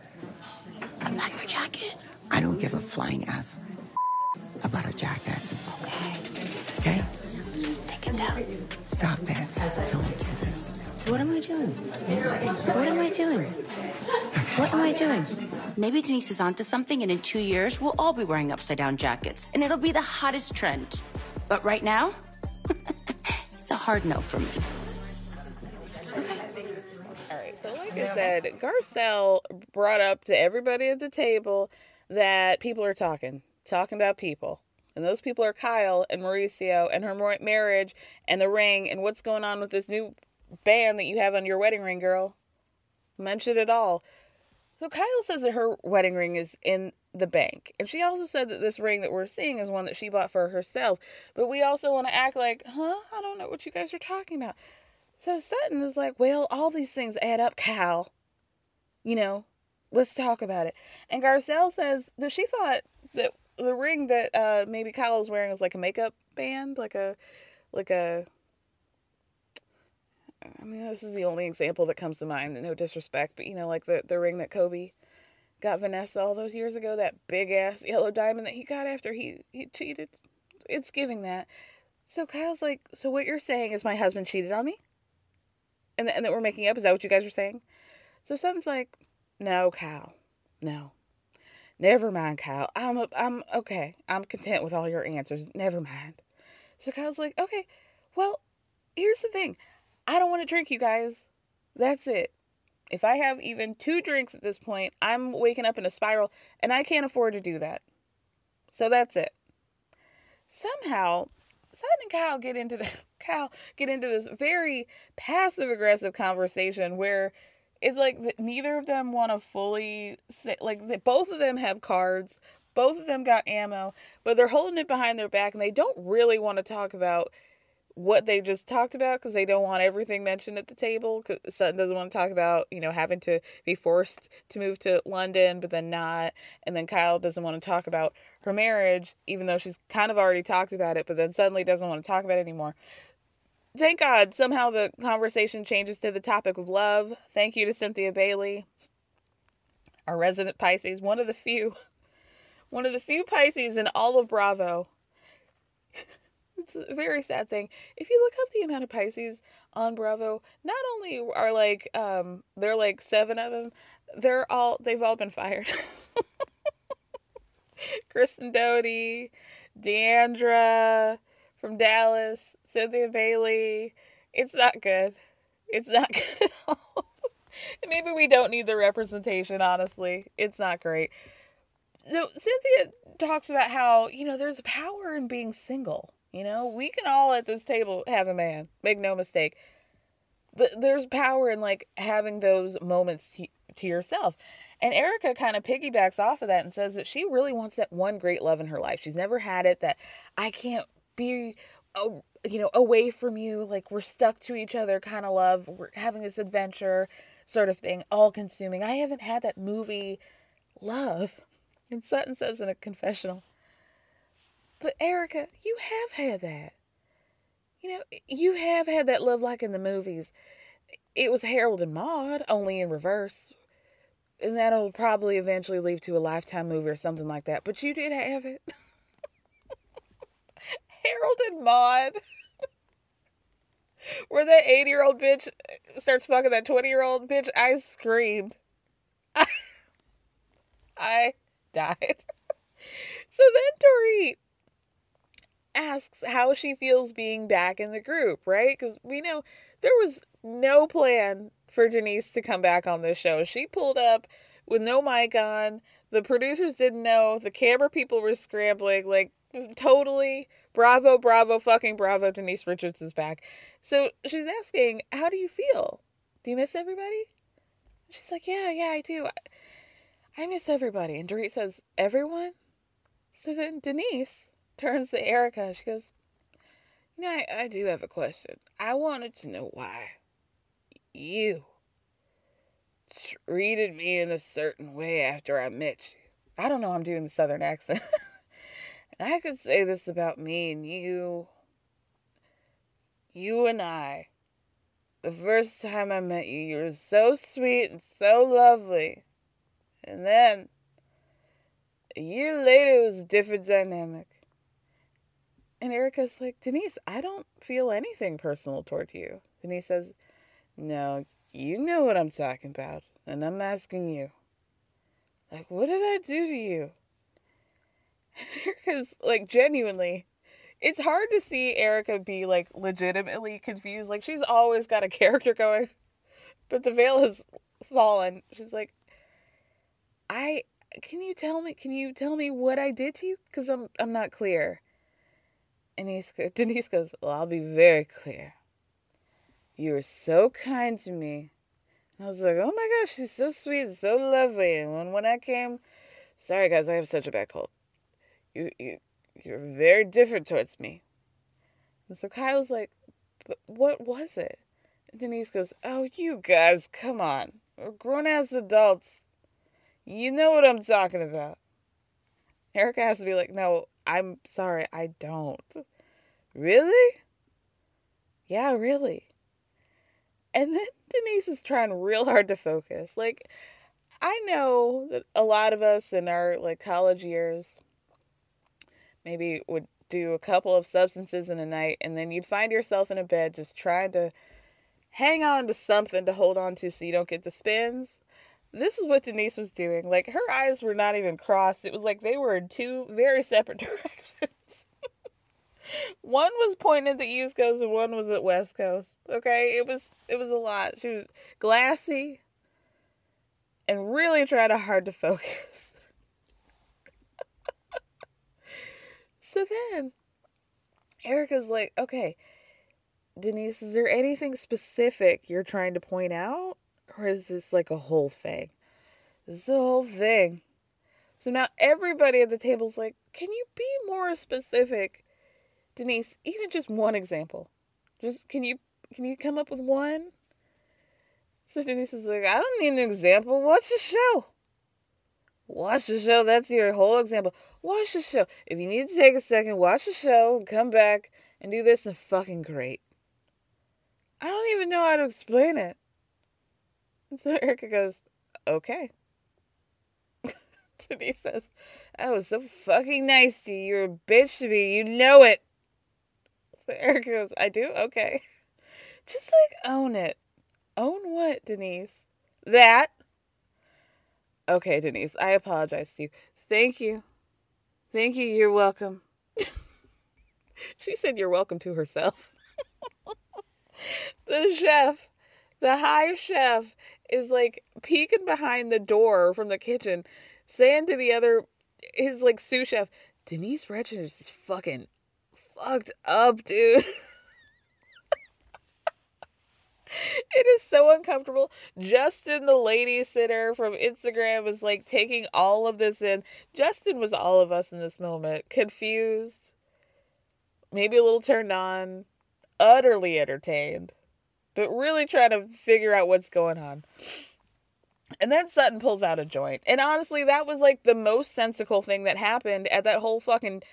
I'm not your jacket. I don't give a flying ass about a jacket. Okay. Okay? Take it down. Stop it. Don't do this. So what am I doing? What am I doing? What am I doing? Maybe Denise is onto something, and in two years, we'll all be wearing upside down jackets, and it'll be the hottest trend. But right now, it's a hard no for me. All right, so like I said, Garcelle brought up to everybody at the table that people are talking, talking about people. And those people are Kyle and Mauricio and her mar- marriage and the ring and what's going on with this new band that you have on your wedding ring, girl. Mention it all. So Kyle says that her wedding ring is in the bank. And she also said that this ring that we're seeing is one that she bought for herself. But we also want to act like, huh? I don't know what you guys are talking about. So Sutton is like, well, all these things add up, Kyle. You know, let's talk about it. And Garcelle says that she thought that the ring that uh, maybe Kyle was wearing was like a makeup band, like a, like a. I mean, this is the only example that comes to mind. No disrespect, but you know, like the the ring that Kobe got Vanessa all those years ago, that big ass yellow diamond that he got after he he cheated. It's giving that. So Kyle's like, so what you're saying is my husband cheated on me, and th- and that we're making up. Is that what you guys are saying? So Sutton's like, no, Kyle, no. Never mind, Kyle. I'm a, I'm okay. I'm content with all your answers. Never mind. So Kyle's like, okay, well, here's the thing. I don't want to drink, you guys. That's it. If I have even two drinks at this point, I'm waking up in a spiral, and I can't afford to do that. So that's it. Somehow, Sutton and Kyle get into the Kyle get into this very passive aggressive conversation where it's like neither of them want to fully say, like that both of them have cards, both of them got ammo, but they're holding it behind their back and they don't really want to talk about what they just talked about because they don't want everything mentioned at the table. Because Sutton doesn't want to talk about you know having to be forced to move to London, but then not, and then Kyle doesn't want to talk about her marriage, even though she's kind of already talked about it, but then suddenly doesn't want to talk about it anymore. Thank God somehow the conversation changes to the topic of love. Thank you to Cynthia Bailey, our resident Pisces, one of the few, one of the few Pisces in all of Bravo. it's a very sad thing. If you look up the amount of Pisces on Bravo, not only are like um there are like seven of them, they're all they've all been fired. Kristen Doute, D'Andra from Dallas, Cynthia Bailey. It's not good. It's not good at all. Maybe we don't need the representation, honestly. It's not great. So Cynthia talks about how, you know, there's power in being single. You know, we can all at this table have a man. Make no mistake. But there's power in like having those moments to, to yourself. And Erica kind of piggybacks off of that and says that she really wants that one great love in her life. She's never had it that I can't be oh, you know, away from you, like we're stuck to each other kind of love. We're having this adventure sort of thing, all consuming. I haven't had that movie love And Sutton says in a confessional, But Erica, you have had that. You know, you have had that love like in the movies. It was Harold and Maude, only in reverse. And that'll probably eventually lead to a lifetime movie or something like that. But you did have it. Harold and Maude. Where that 80 year old bitch uh, starts fucking that 20 year old bitch, I screamed. I, I died. so then Dorit asks how she feels being back in the group, right? Because we know there was no plan for Denise to come back on this show. She pulled up with no mic on. The producers didn't know. The camera people were scrambling. Like, totally bravo, bravo, fucking bravo. Denise Richards is back. So she's asking, How do you feel? Do you miss everybody? She's like, Yeah, yeah, I do. I miss everybody. And Dorit says, Everyone? So then Denise turns to Erica. She goes, You know, I, I do have a question. I wanted to know why you treated me in a certain way after I met you. I don't know, I'm doing the southern accent. and I could say this about me and you. You and I. The first time I met you, you were so sweet and so lovely. And then, a year later, it was a different dynamic. And Erica's like, Denise, I don't feel anything personal toward you. Denise says, No, you know what I'm talking about. And I'm asking you. Like, what did I do to you? Erica's like, genuinely, it's hard to see Erica be like legitimately confused. Like, she's always got a character going, but the veil has fallen. She's like, I can you tell me can you tell me what I did to you? Because I'm I'm not clear. And he's, Denise goes, Well, I'll be very clear. You were so kind to me. I was like, Oh my gosh, she's so sweet, so lovely. And when, when I came, sorry guys, I have such a bad cold. You you you're very different towards me. And so Kyle's like, But what was it? And Denise goes, Oh, you guys, come on. We're grown ass adults. You know what I'm talking about. Erica has to be like, no, I'm sorry, I don't. Really? Yeah, really. And then Denise is trying real hard to focus. Like, I know that a lot of us in our like college years maybe would do a couple of substances in a night and then you'd find yourself in a bed just trying to hang on to something to hold on to so you don't get the spins this is what Denise was doing. Like her eyes were not even crossed. It was like they were in two very separate directions. one was pointing at the East Coast and one was at West Coast. Okay, it was it was a lot. She was glassy and really tried to hard to focus. so then Erica's like, okay, Denise, is there anything specific you're trying to point out? Or is this like a whole thing? This is a whole thing. So now everybody at the table's like, can you be more specific? Denise, even just one example. Just can you can you come up with one? So Denise is like, I don't need an example. Watch the show. Watch the show. That's your whole example. Watch the show. If you need to take a second, watch the show, come back and do this and fucking great. I don't even know how to explain it. So Erica goes, okay. Denise says, I was so fucking nice to you. You're a bitch to me. You know it. So Erica goes, I do? Okay. Just like own it. Own what, Denise? That. Okay, Denise, I apologize to you. Thank you. Thank you. You're welcome. she said you're welcome to herself. the chef, the high chef, is like peeking behind the door from the kitchen, saying to the other, his like sous chef, Denise Richards is fucking fucked up, dude. it is so uncomfortable. Justin, the lady sitter from Instagram, is like taking all of this in. Justin was all of us in this moment, confused, maybe a little turned on, utterly entertained, but really trying to figure out what's going on. And then Sutton pulls out a joint. And honestly, that was like the most sensical thing that happened at that whole fucking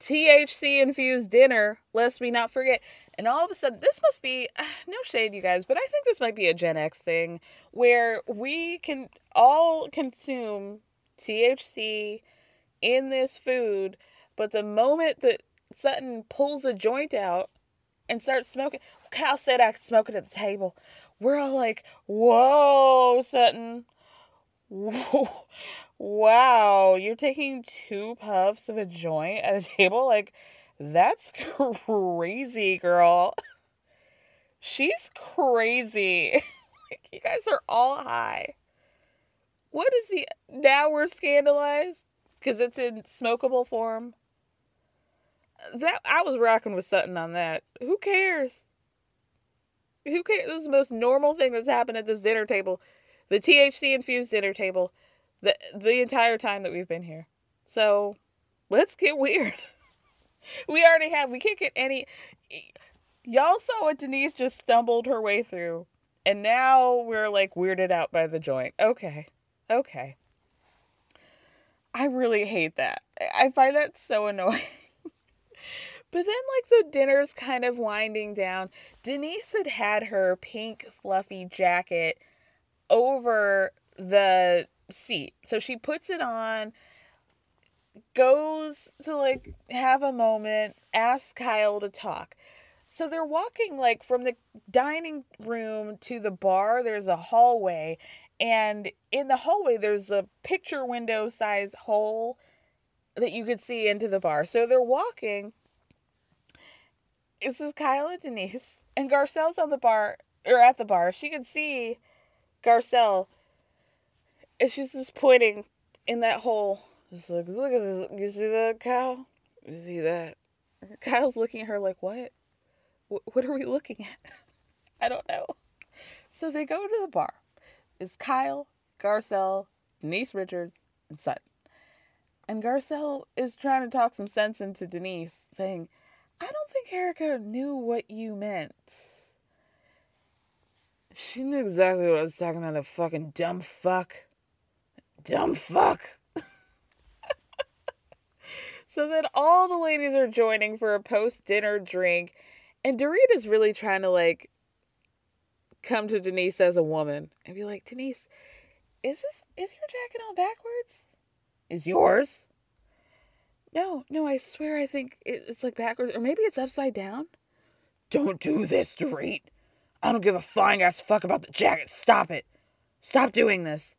THC infused dinner, lest we not forget. And all of a sudden, this must be uh, no shade, you guys, but I think this might be a Gen X thing where we can all consume THC in this food, but the moment that Sutton pulls a joint out and starts smoking, Kyle said I could smoke it at the table. We're all like, whoa, Sutton. Wow, you're taking two puffs of a joint at a table? Like, that's crazy, girl. She's crazy. like, you guys are all high. What is he? Now we're scandalized because it's in smokable form. That I was rocking with Sutton on that. Who cares? Who cares? This is the most normal thing that's happened at this dinner table, the THC infused dinner table, the the entire time that we've been here. So, let's get weird. we already have. We can't get any. Y'all saw what Denise just stumbled her way through, and now we're like weirded out by the joint. Okay, okay. I really hate that. I find that so annoying. but then, like, the dinner's kind of winding down. Denise had had her pink, fluffy jacket over the seat. So she puts it on, goes to, like, have a moment, asks Kyle to talk. So they're walking, like, from the dining room to the bar. There's a hallway, and in the hallway, there's a picture window size hole that you could see into the bar. So they're walking. This is Kyle and Denise. And Garcelle's on the bar, or at the bar. She can see Garcelle. And she's just pointing in that hole. Just like, look at this. You see that, Kyle? You see that? Kyle's looking at her like, what? What are we looking at? I don't know. So they go to the bar It's Kyle, Garcelle, Denise Richards, and Sutton. And Garcelle is trying to talk some sense into Denise, saying, I don't think Erica knew what you meant. She knew exactly what I was talking about, the fucking dumb fuck. Dumb fuck. so then all the ladies are joining for a post dinner drink, and Dorit is really trying to like come to Denise as a woman and be like, Denise, is this is your jacket on backwards? Is yours? No, no, I swear I think it's like backwards, or maybe it's upside down. Don't do this, Dorit. I don't give a flying ass fuck about the jacket. Stop it. Stop doing this.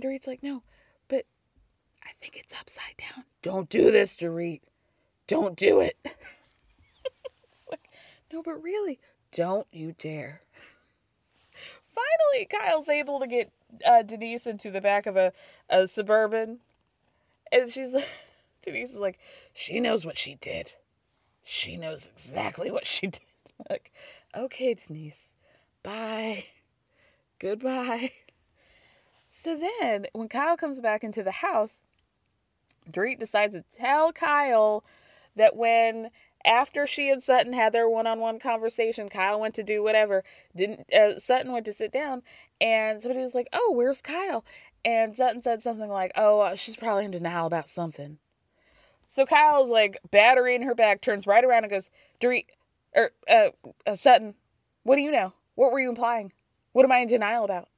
Dorit's like, no, but I think it's upside down. Don't do this, Dorit. Don't do it. like, no, but really, don't you dare finally Kyle's able to get uh, Denise into the back of a, a suburban. And she's Denise is like, she knows what she did. She knows exactly what she did. like, okay, Denise. Bye. Goodbye. So then, when Kyle comes back into the house, Dorit decides to tell Kyle that when after she and Sutton had their one-on-one conversation, Kyle went to do whatever. Didn't uh, Sutton went to sit down, and somebody was like, "Oh, where's Kyle?" And Sutton said something like, "Oh, uh, she's probably in denial about something." So Kyle's like battery in her back, turns right around and goes, "Dorit, or er, uh, uh, Sutton, what do you know? What were you implying? What am I in denial about?"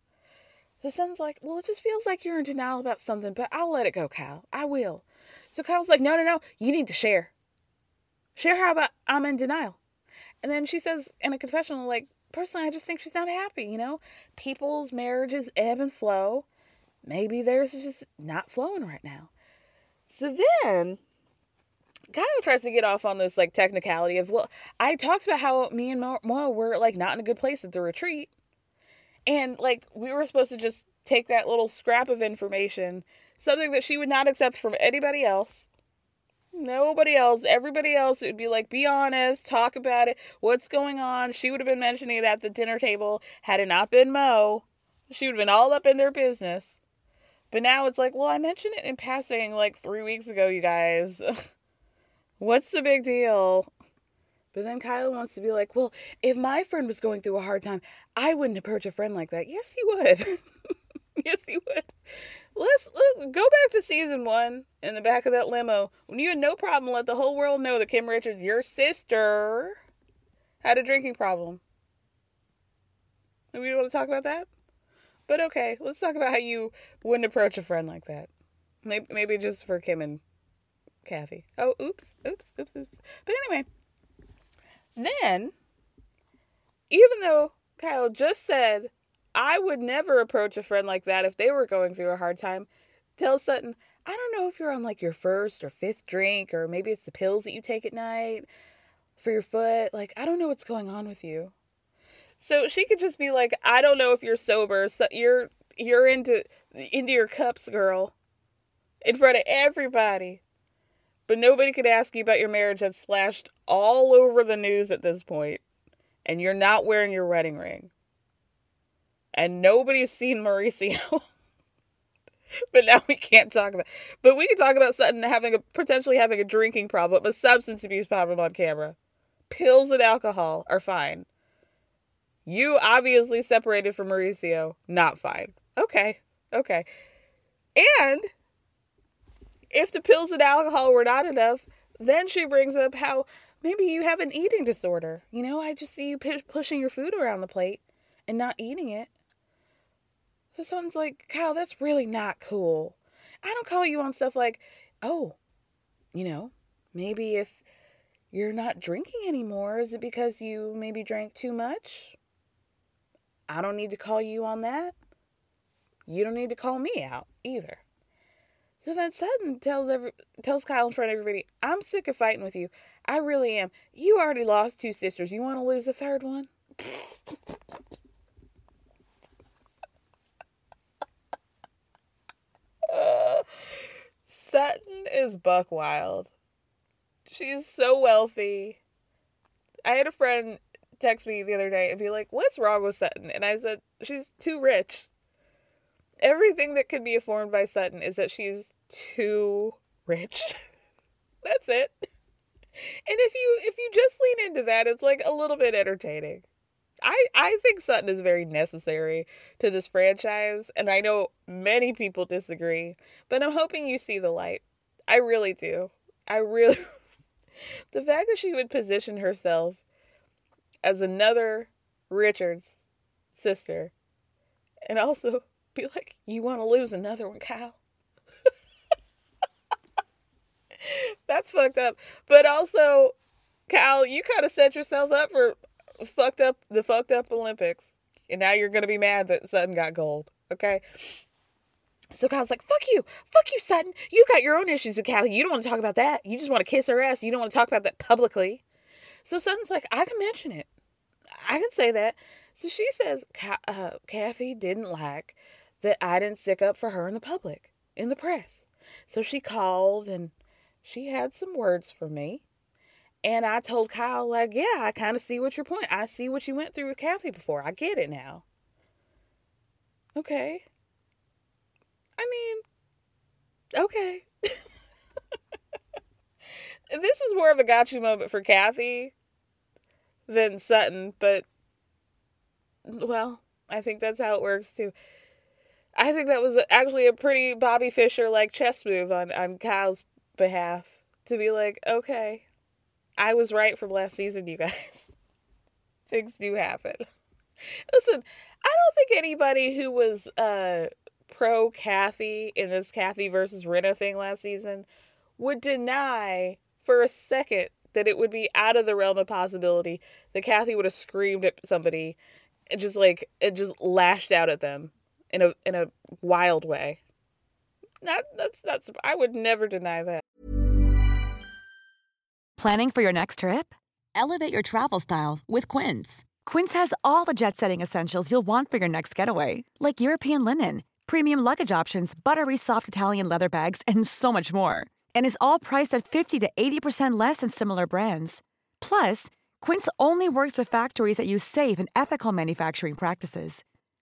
So Sutton's like, "Well, it just feels like you're in denial about something, but I'll let it go, Kyle. I will." So Kyle's like, "No, no, no. You need to share." Share how about I'm in denial. And then she says in a confessional, like, personally, I just think she's not happy, you know? People's marriages ebb and flow. Maybe theirs is just not flowing right now. So then Kyle tries to get off on this like technicality of, well, I talked about how me and Mo were like not in a good place at the retreat. And like we were supposed to just take that little scrap of information, something that she would not accept from anybody else, Nobody else. Everybody else it would be like, be honest, talk about it. What's going on? She would have been mentioning it at the dinner table had it not been Mo. She would have been all up in their business. But now it's like, well, I mentioned it in passing like three weeks ago, you guys. What's the big deal? But then Kyla wants to be like, well, if my friend was going through a hard time, I wouldn't approach a friend like that. Yes, you would. yes, you would. Let's, let's go back to season one in the back of that limo when you had no problem let the whole world know that Kim Richards, your sister, had a drinking problem. And we want to talk about that? But okay, let's talk about how you wouldn't approach a friend like that. Maybe, maybe just for Kim and Kathy. Oh, oops, oops, oops, oops. But anyway, then, even though Kyle just said, I would never approach a friend like that if they were going through a hard time, tell Sutton, I don't know if you're on like your first or fifth drink, or maybe it's the pills that you take at night for your foot. Like, I don't know what's going on with you. So she could just be like, I don't know if you're sober. So you're you're into into your cups, girl. In front of everybody. But nobody could ask you about your marriage that's splashed all over the news at this. And you're not wearing your wedding ring. And nobody's seen Mauricio. but now we can't talk about but we can talk about Sutton having a potentially having a drinking problem, a substance abuse problem on camera. Pills and alcohol are fine. You obviously separated from Mauricio. Not fine. Okay. Okay. And if the pills and alcohol were not enough, then she brings up how maybe you have an eating disorder. You know, I just see you p- pushing your food around the plate and not eating it. So someone's like, Kyle, that's really not cool. I don't call you on stuff like, oh, you know, maybe if you're not drinking anymore, is it because you maybe drank too much? I don't need to call you on that. You don't need to call me out either. So then Sutton tells every tells Kyle in front of everybody, I'm sick of fighting with you. I really am. You already lost two sisters. You want to lose a third one? uh, Sutton is buck wild. She's so wealthy. I had a friend text me the other day and be like, What's wrong with Sutton? And I said, She's too rich. Everything that could be informed by Sutton is that she's too rich. That's it. And if you if you just lean into that, it's like a little bit entertaining. I I think Sutton is very necessary to this franchise, and I know many people disagree, but I'm hoping you see the light. I really do. I really the fact that she would position herself as another Richards sister and also be like, You want to lose another one, Kyle? That's fucked up. But also, Kyle, you kind of set yourself up for fucked up the fucked up Olympics. And now you're gonna be mad that Sutton got gold. Okay. So Kyle's like, fuck you. Fuck you, Sutton. You got your own issues with Callie. You don't want to talk about that. You just want to kiss her ass. You don't want to talk about that publicly. So Sutton's like, I can mention it. I can say that. So she says, uh, Kathy didn't like that I didn't stick up for her in the public, in the press. So she called and she had some words for me. And I told Kyle, like, yeah, I kind of see what your point. I see what you went through with Kathy before. I get it now. Okay. I mean, okay. this is more of a gotcha moment for Kathy than Sutton, but well, I think that's how it works too. I think that was actually a pretty Bobby Fischer like chess move on, on Kyle's behalf to be like, okay, I was right from last season, you guys. Things do happen. Listen, I don't think anybody who was uh pro Kathy in this Kathy versus Rinna thing last season would deny for a second that it would be out of the realm of possibility that Kathy would have screamed at somebody and just like it just lashed out at them in a in a wild way. That that's that's I would never deny that. Planning for your next trip? Elevate your travel style with Quince. Quince has all the jet-setting essentials you'll want for your next getaway, like European linen, premium luggage options, buttery soft Italian leather bags, and so much more. And is all priced at 50 to 80% less than similar brands. Plus, Quince only works with factories that use safe and ethical manufacturing practices.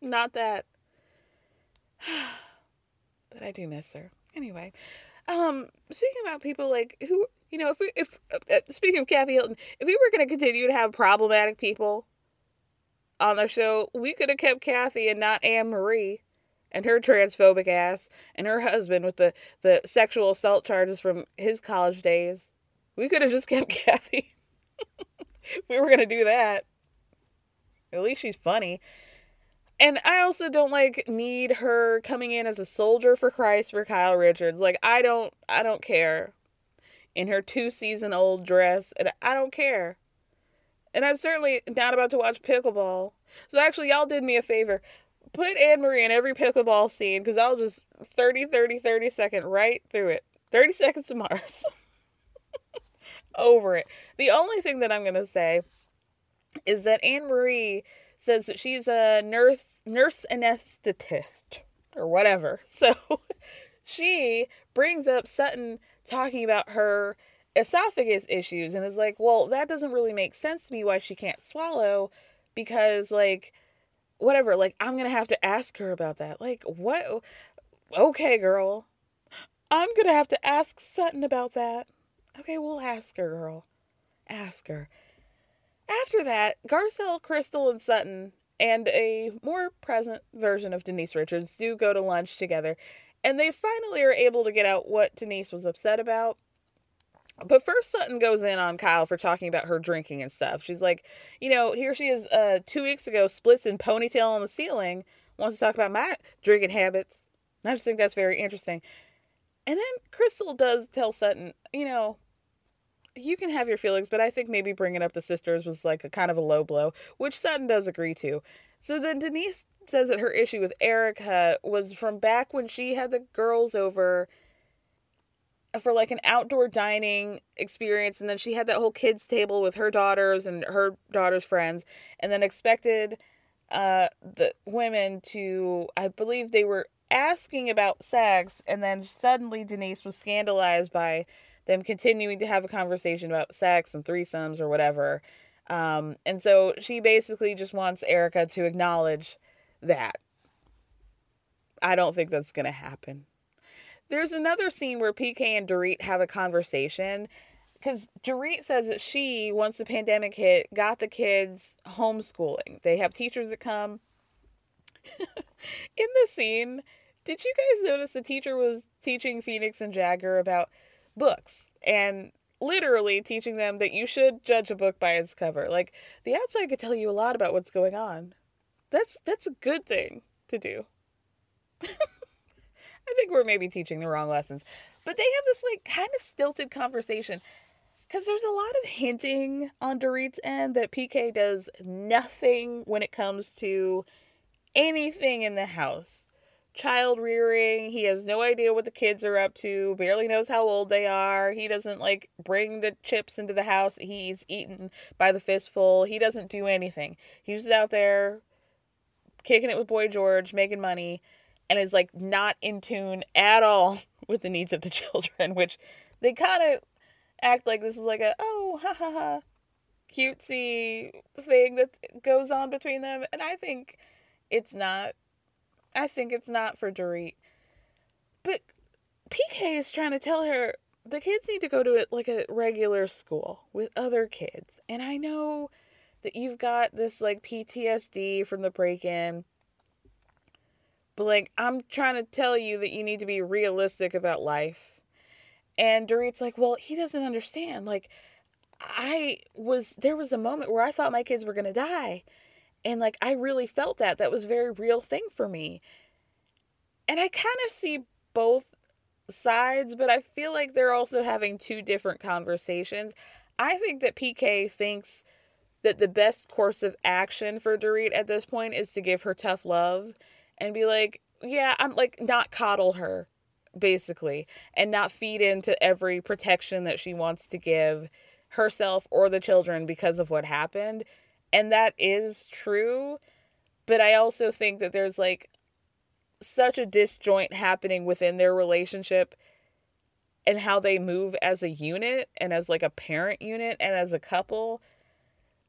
Not that. but I do miss her. Anyway, um, speaking about people like who, you know, if we, if uh, uh speaking of Kathy Hilton, if we were going to continue to have problematic people on our show, we could have kept Kathy and not Annemarie and her transphobic ass and her husband with the the sexual assault charges from his college days. We could have just kept Kathy. we were going to do that. At least she's funny. And I also don't like need her coming in as a soldier for Christ for Kyle Richards. Like I don't I don't care. In her 2 season old dress and I don't care. And I'm certainly not about to watch pickleball. So actually y'all did me a favor. Put Annemarie in every pickleball scene cuz I'll just 30 30 30 second right through it. 30 seconds to Mars. Over it. The only thing that I'm going to say is that Annemarie says that she's a nurse nurse anesthetist or whatever. So she brings up Sutton talking about her esophagus issues and is like, "Well, that doesn't really make sense to me why she can't swallow because like whatever, like I'm going to have to ask her about that." Like, what Okay, girl. I'm going to have to ask Sutton about that. Okay, we'll ask her, girl. Ask her. After that, Garcelle, Crystal, and Sutton, and a more present version of Denise Richards do go to lunch together, and they finally are able to get out what Denise was upset about. But first, Sutton goes in on Kyle for talking about her drinking and stuff. She's like, you know, here she is uh, two weeks ago, splits in ponytail on the ceiling, wants to talk about my drinking habits. And I just think that's very interesting. And then Crystal does tell Sutton, you know, you can have your feelings, but I think maybe bringing up the sisters was like a kind of a low blow, which Sutton does agree to. So then Denise says that her issue with Erica was from back when she had the girls over for like an outdoor dining experience and then she had that whole kids table with her daughters and her daughters friends and then expected uh the women to I believe they were asking about sex and then suddenly Denise was scandalized by them continuing to have a conversation about sex and threesomes or whatever. Um, and so she basically just wants Erica to acknowledge that. I don't think that's going to happen. There's another scene where PK and Dorit have a conversation because Dorit says that she, once the pandemic hit, got the kids homeschooling. They have teachers that come. In the scene, did you guys notice the teacher was teaching Phoenix and Jagger about books and literally teaching them that you should judge a book by its cover. Like the outside could tell you a lot about what's going on. That's that's a good thing to do. I think we're maybe teaching the wrong lessons. But they have this like kind of stilted conversation because there's a lot of hinting on Dorit's end that PK does nothing when it comes to anything in the house child rearing. He has no idea what the kids are up to, barely knows how old they are. He doesn't like bring the chips into the house. He's eaten by the fistful. He doesn't do anything. He's just out there kicking it with Boy George, making money, and is like not in tune at all with the needs of the children, which they kind of act like this is like a oh ha ha ha cutesy thing that goes on between them and I think it's not I think it's not for Dorit. But PK is trying to tell her the kids need to go to it like a regular school with other kids. And I know that you've got this like PTSD from the break in. But like I'm trying to tell you that you need to be realistic about life. And Dorit's like, "Well, he doesn't understand. Like I was there was a moment where I thought my kids were going to die and like I really felt that. That was a very real thing for me. And I kind of see both sides, but I feel like they're also having two different conversations. I think that PK thinks that the best course of action for Dorit at this point is to give her tough love and be like, yeah, I'm like, not coddle her, basically, and not feed into every protection that she wants to give herself or the children because of what happened. And that is true. But I also think that there's like such a disjoint happening within their relationship and how they move as a unit and as like a parent unit and as a couple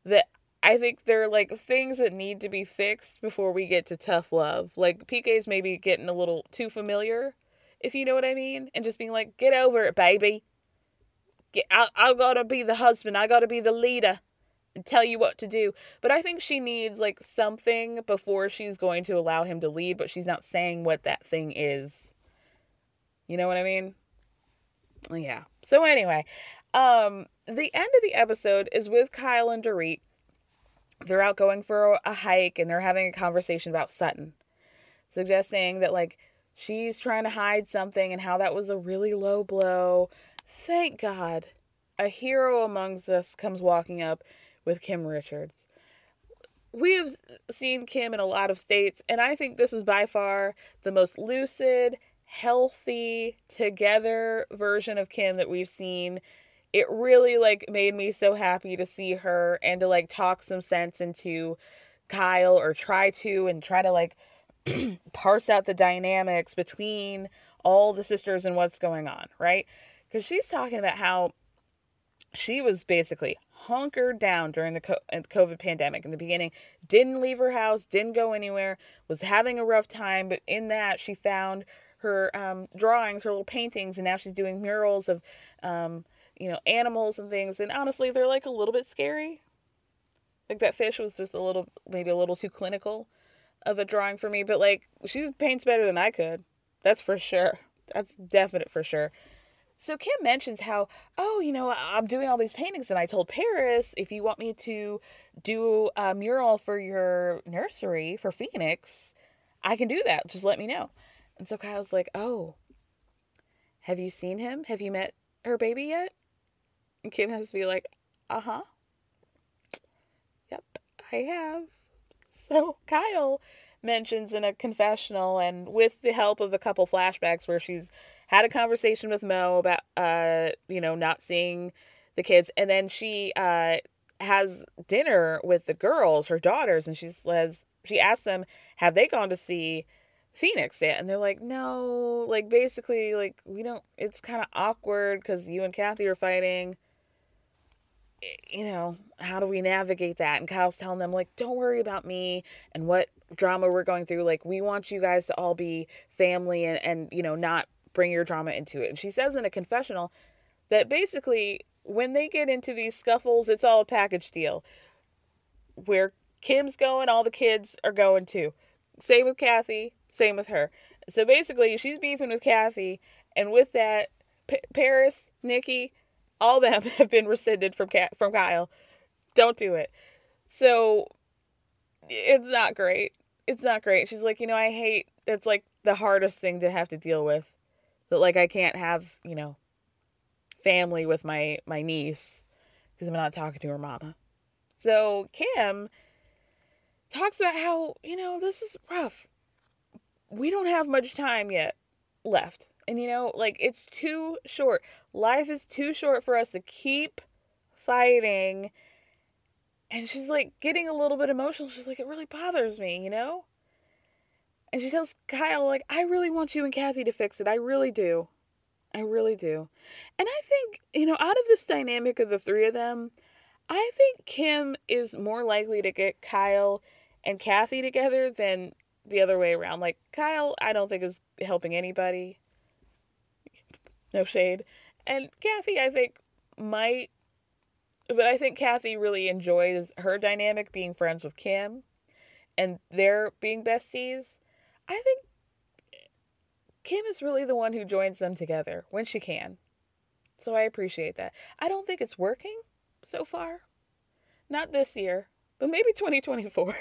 that I think there are like things that need to be fixed before we get to tough love. Like PK's maybe getting a little too familiar, if you know what I mean, and just being like, "Get over it, baby. Get, I, I gotta be the husband. I gotta be the leader." Tell you what to do. But I think she needs like something before she's going to allow him to lead, but she's not saying what that thing is. You know what I mean? Yeah. So anyway, um the end of the episode is with Kyle and Dorit. They're out going for a hike and they're having a conversation about Sutton, suggesting that like she's trying to hide something and how that was a really low blow. Thank God a hero amongst us comes walking up with Kim Richards. We have seen Kim in a lot of states, and I think this is by far the most lucid, healthy, together version of Kim that we've seen. It really like made me so happy to see her and to like talk some sense into Kyle or try to and try to like parse out the dynamics between all the sisters and what's going on, right? Because she's talking about how she was basically hunkered down during the COVID pandemic in the beginning, didn't leave her house, didn't go anywhere, was having a rough time, but in that she found her um, drawings, her little paintings, and now she's doing murals of, um, you know, animals and things. And honestly, they're like a little bit scary. Like that fish was just a little, maybe a little too clinical of a drawing for me, but like she paints better than I could. That's for sure. That's definite for sure. So Kim mentions how, oh, you know, I'm doing all these paintings, and I told Paris if you want me to do a mural for your nursery for Phoenix, I can do that. Just let me know. And so Kyle's like, oh, have you seen him? Have you met her baby yet? And Kim has to be like, uh huh. Yep, I have. So Kyle mentions in a confessional, and with the help of a couple flashbacks where she's had a conversation with Mo about uh you know not seeing the kids and then she uh has dinner with the girls her daughters and she says she asks them have they gone to see Phoenix yet? And they're like no. Like basically like we don't it's kind of awkward cuz you and Kathy are fighting. You know how do we navigate that? And Kyle's telling them like don't worry about me and what drama we're going through. Like we want you guys to all be family and and you know not bring your drama into it. And she says in a confessional that basically when they get into these scuffles, it's all a package deal. Where Kim's going, all the kids are going too. Same with Kathy, same with her. So basically, she's beefing with Kathy, and with that, P- Paris, Nicky, all them have been rescinded from Ka- from Kyle. Don't do it. So it's not great. It's not great. She's like, you know, I hate. It's like the hardest thing to have to deal with that like I can't have, you know, family with my my niece because I'm not talking to her mama. So Kim talks about how, you know, this is rough. We don't have much time yet left. And you know, like it's too short. Life is too short for us to keep fighting. And she's like getting a little bit emotional. She's like, it really bothers me, you know? And she tells Kyle, like, I really want you and Kathy to fix it. I really do. I really do. And I think, you know, out of this dynamic of the three of them, I think Kim is more likely to get Kyle and Kathy together than the other way around. Like, Kyle, I don't think is helping anybody. No shade. And Kathy, I think, might. But I think Kathy really enjoys her dynamic being friends with Kim and their being besties. I think Kim is really the one who joins them together when she can. So I appreciate that. I don't think it's working so far. Not this year, but maybe 2024.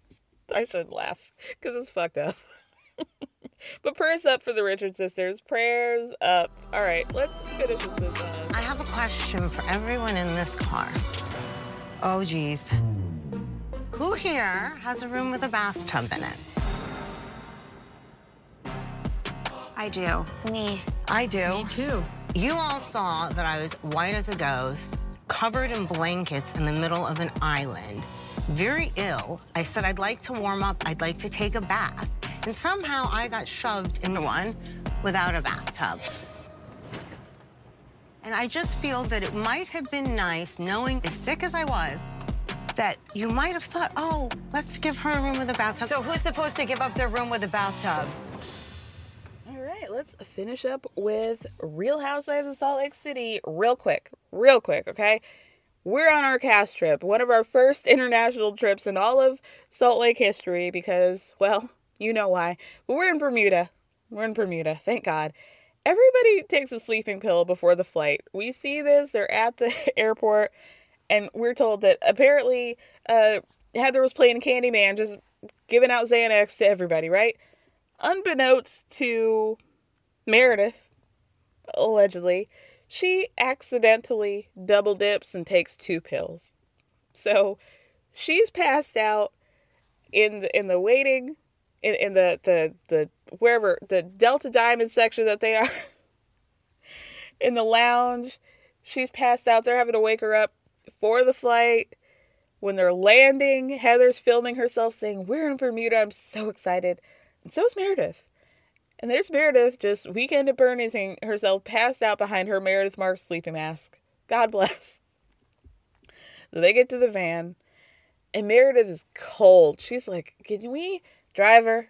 I shouldn't laugh because it's fucked up. but prayers up for the Richard sisters. Prayers up. All right, let's finish this business. Uh, I have a question for everyone in this car. Oh, geez. Who here has a room with a bathtub in it? I do. Me. I do. Me too. You all saw that I was white as a ghost, covered in blankets in the middle of an island, very ill. I said I'd like to warm up, I'd like to take a bath. And somehow I got shoved into one without a bathtub. And I just feel that it might have been nice, knowing as sick as I was, that you might have thought, oh, let's give her a room with a bathtub. So who's supposed to give up their room with a bathtub? Right, let's finish up with Real Housewives of Salt Lake City real quick. Real quick, okay? We're on our cast trip, one of our first international trips in all of Salt Lake history because, well, you know why. But we're in Bermuda. We're in Bermuda, thank God. Everybody takes a sleeping pill before the flight. We see this, they're at the airport, and we're told that apparently uh, Heather was playing Candyman, just giving out Xanax to everybody, right? Unbeknownst to Meredith, allegedly, she accidentally double dips and takes two pills. So she's passed out in the in the waiting in, in the, the the wherever the Delta Diamond section that they are in the lounge. She's passed out. They're having to wake her up for the flight. When they're landing, Heather's filming herself saying, We're in Bermuda. I'm so excited. And so is Meredith. And there's Meredith just weekend at Bernie's herself passed out behind her Meredith Marks sleeping mask. God bless. So they get to the van, and Meredith is cold. She's like, Can we, driver,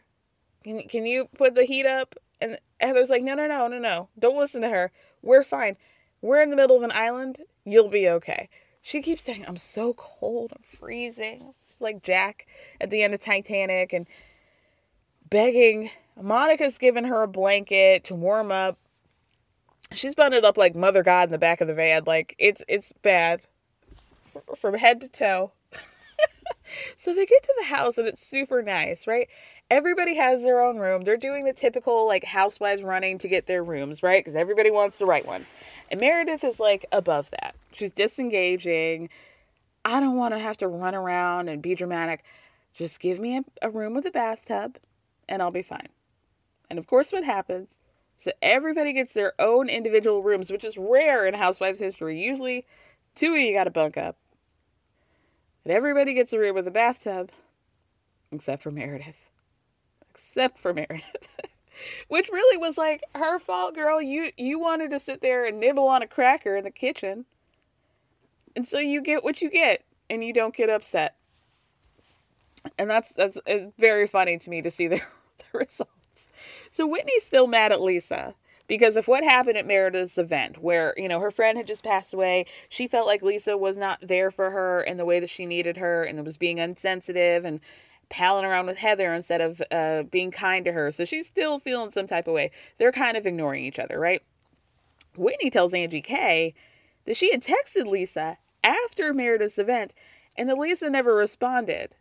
can, can you put the heat up? And Heather's like, No, no, no, no, no. Don't listen to her. We're fine. We're in the middle of an island. You'll be okay. She keeps saying, I'm so cold. I'm freezing. She's like Jack at the end of Titanic and begging. Monica's giving her a blanket to warm up. She's bundled up like Mother God in the back of the van. Like it's it's bad from head to toe. so they get to the house and it's super nice, right? Everybody has their own room. They're doing the typical like housewives running to get their rooms, right? Because everybody wants the right one. And Meredith is like above that. She's disengaging. I don't want to have to run around and be dramatic. Just give me a, a room with a bathtub and I'll be fine. And of course, what happens is that everybody gets their own individual rooms, which is rare in Housewives history. Usually, two of you got to bunk up. And everybody gets a room with a bathtub, except for Meredith. Except for Meredith. which really was like her fault, girl. You you wanted to sit there and nibble on a cracker in the kitchen. And so you get what you get and you don't get upset. And that's that's uh, very funny to me to see the, the results. So Whitney's still mad at Lisa because of what happened at Meredith's event, where, you know, her friend had just passed away. She felt like Lisa was not there for her in the way that she needed her and was being unsensitive and palling around with Heather instead of uh, being kind to her. So she's still feeling some type of way. They're kind of ignoring each other, right? Whitney tells Angie K that she had texted Lisa after Meredith's event and that Lisa never responded.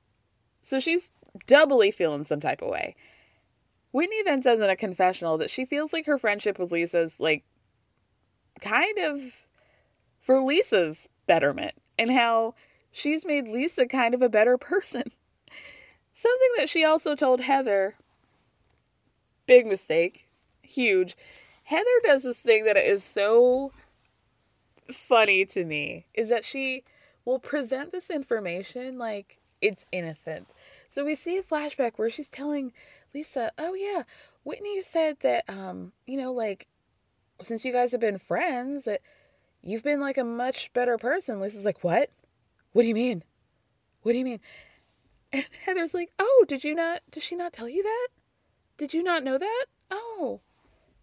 So she's doubly feeling some type of way. Whitney then says in a confessional that she feels like her friendship with Lisa's like kind of for Lisa's betterment and how she's made Lisa kind of a better person. Something that she also told Heather. Big mistake. Huge. Heather does this thing that is so funny to me is that she will present this information like it's innocent. So we see a flashback where she's telling Lisa, "Oh yeah, Whitney said that um, you know, like since you guys have been friends, that you've been like a much better person." Lisa's like, "What? What do you mean? What do you mean?" And Heather's like, "Oh, did you not did she not tell you that? Did you not know that? Oh.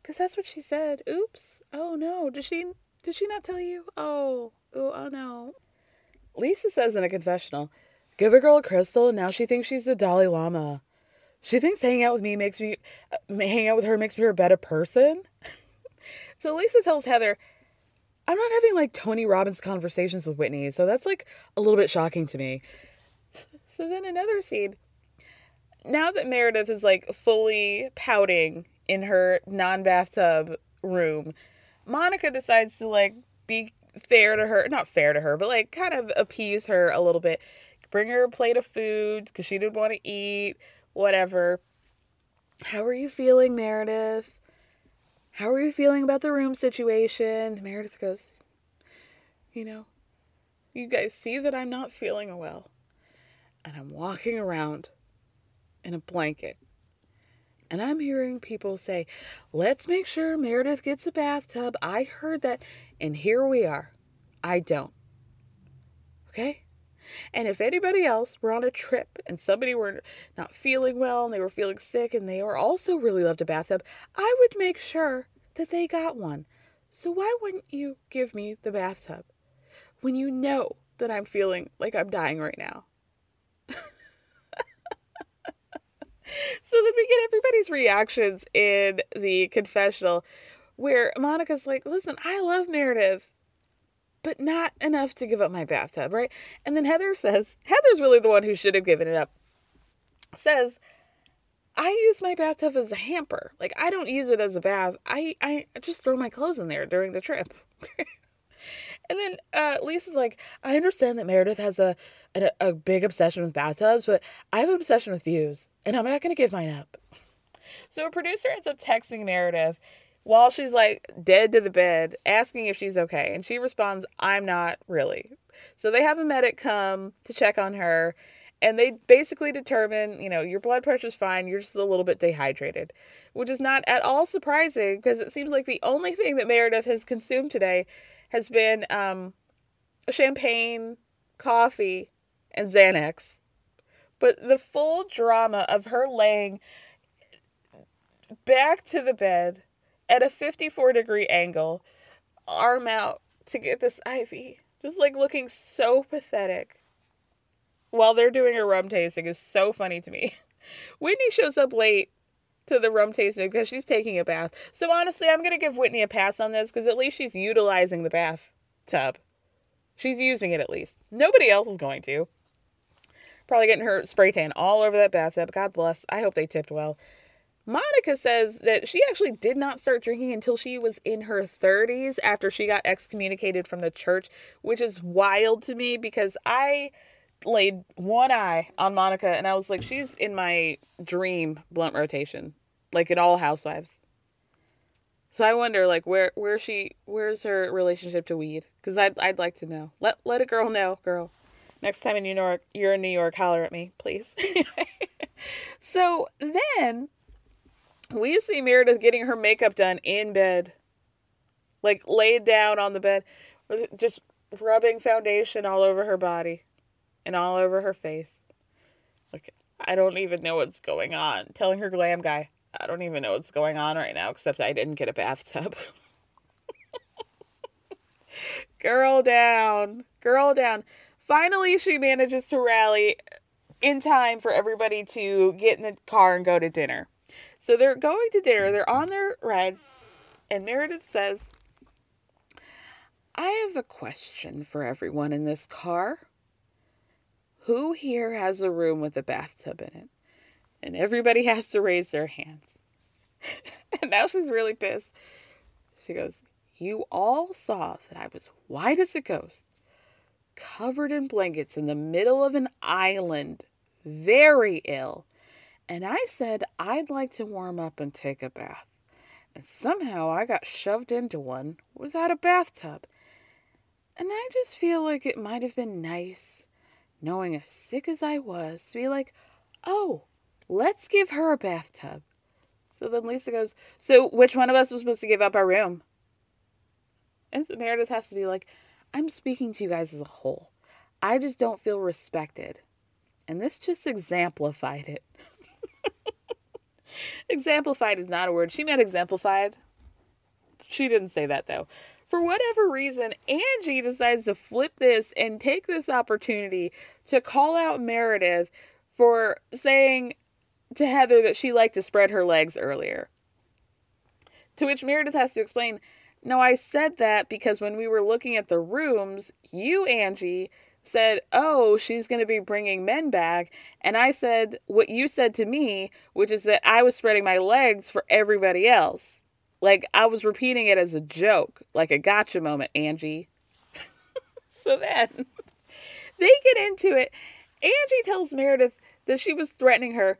Cuz that's what she said. Oops. Oh no. Did she did she not tell you? Oh. Oh, oh no." Lisa says in a confessional, "Give a girl a crystal and now she thinks she's the Dalai Lama." She thinks hanging out with me makes me, uh, hanging out with her makes me a better person. so Lisa tells Heather, I'm not having like Tony Robbins conversations with Whitney, so that's like a little bit shocking to me. So then another scene. now that Meredith is like fully pouting in her non bathtub room, Monica decides to like be fair to her, not fair to her, but like kind of appease her a little bit. Bring her a plate of food because she didn't want to eat, whatever. How are you feeling, Meredith? How are you feeling about the room situation? Meredith goes, You know, you guys see that I'm not feeling well. And I'm walking around in a blanket. And I'm hearing people say, let's make sure Meredith gets a bathtub. I heard that. And here we are. I don't. Okay? And if anybody else were on a trip and somebody were not feeling well and they were feeling sick and they were also really loved a bathtub, I would make sure that they got one. So why wouldn't you give me the bathtub when you know that I'm feeling like I'm dying right now? so then we get everybody's reactions in the confessional where Monica's like, listen, I love Meredith, but not enough to give up my bathtub, right? And then Heather says, Heather's really the one who should have given it up, says, I use my bathtub as a hamper. Like I don't use it as a bath. I, I just throw my clothes in there during the trip. and then uh, Lisa's like, I understand that Meredith has a, a a big obsession with bathtubs, but I have an obsession with views, and I'm not gonna give mine up. So a producer ends up texting Meredith while she's like dead to the bed, asking if she's okay, and she responds, "I'm not really." So they have a medic come to check on her, and they basically determine, you know, your blood pressure's fine, you're just a little bit dehydrated, which is not at all surprising because it seems like the only thing that Meredith has consumed today has been um, champagne, coffee, and Xanax. But the full drama of her laying back to the bed at a 54 degree angle, arm out to get this IV, just like looking so pathetic while they're doing a rum tasting is so funny to me. Whitney shows up late to the rum tasting because she's taking a bath. So honestly, I'm going to give Whitney a pass on this because at least she's utilizing the bathtub. She's using it at least. Nobody else is going to. Probably getting her spray tan all over that bathtub. God bless. I hope they tipped well. Monica says that she actually did not start drinking until she was in her 30s after she got excommunicated from the church, which is wild to me because I laid one eye on Monica and I was like, she's in my dream blunt rotation, like in all housewives. So I wonder, like, where where she where's her relationship to weed? Because I'd I'd like to know. Let let a girl know, girl. Next time in New York, you're in New York, holler at me, please. so then we see Meredith getting her makeup done in bed, like laid down on the bed, just rubbing foundation all over her body and all over her face. Like, I don't even know what's going on. Telling her glam guy, I don't even know what's going on right now, except I didn't get a bathtub. Girl down. Girl down. Finally, she manages to rally in time for everybody to get in the car and go to dinner. So they're going to dinner, they're on their ride, and Meredith says, I have a question for everyone in this car. Who here has a room with a bathtub in it? And everybody has to raise their hands. and now she's really pissed. She goes, You all saw that I was white as a ghost, covered in blankets in the middle of an island, very ill. And I said I'd like to warm up and take a bath. And somehow I got shoved into one without a bathtub. And I just feel like it might have been nice knowing as sick as I was, to be like, oh, let's give her a bathtub. So then Lisa goes, so which one of us was supposed to give up our room? And so Meredith has to be like, I'm speaking to you guys as a whole. I just don't feel respected. And this just exemplified it. exemplified is not a word. She meant exemplified. She didn't say that though for whatever reason, Angie decides to flip this and take this opportunity to call out Meredith for saying to Heather that she liked to spread her legs earlier. To which Meredith has to explain, no, I said that because when we were looking at the rooms, you, Angie, said, Oh, she's going to be bringing men back. And I said what you said to me, which is that I was spreading my legs for everybody else. Like I was repeating it as a joke, like a gotcha moment, Angie. so then they get into it. Angie tells Meredith that she was threatening her.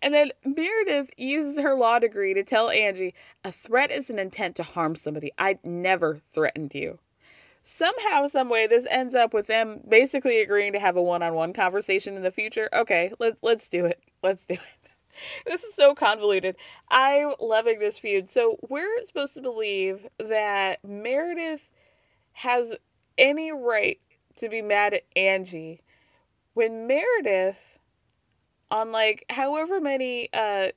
And then Meredith uses her law degree to tell Angie a threat is an intent to harm somebody. I never threatened you somehow some way this ends up with them basically agreeing to have a one-on-one conversation in the future. Okay let's let's do it. Let's do it. This is so convoluted. I'm loving this feud. So we're supposed to believe that meredith has any right to be mad at angie when meredith on like however many uh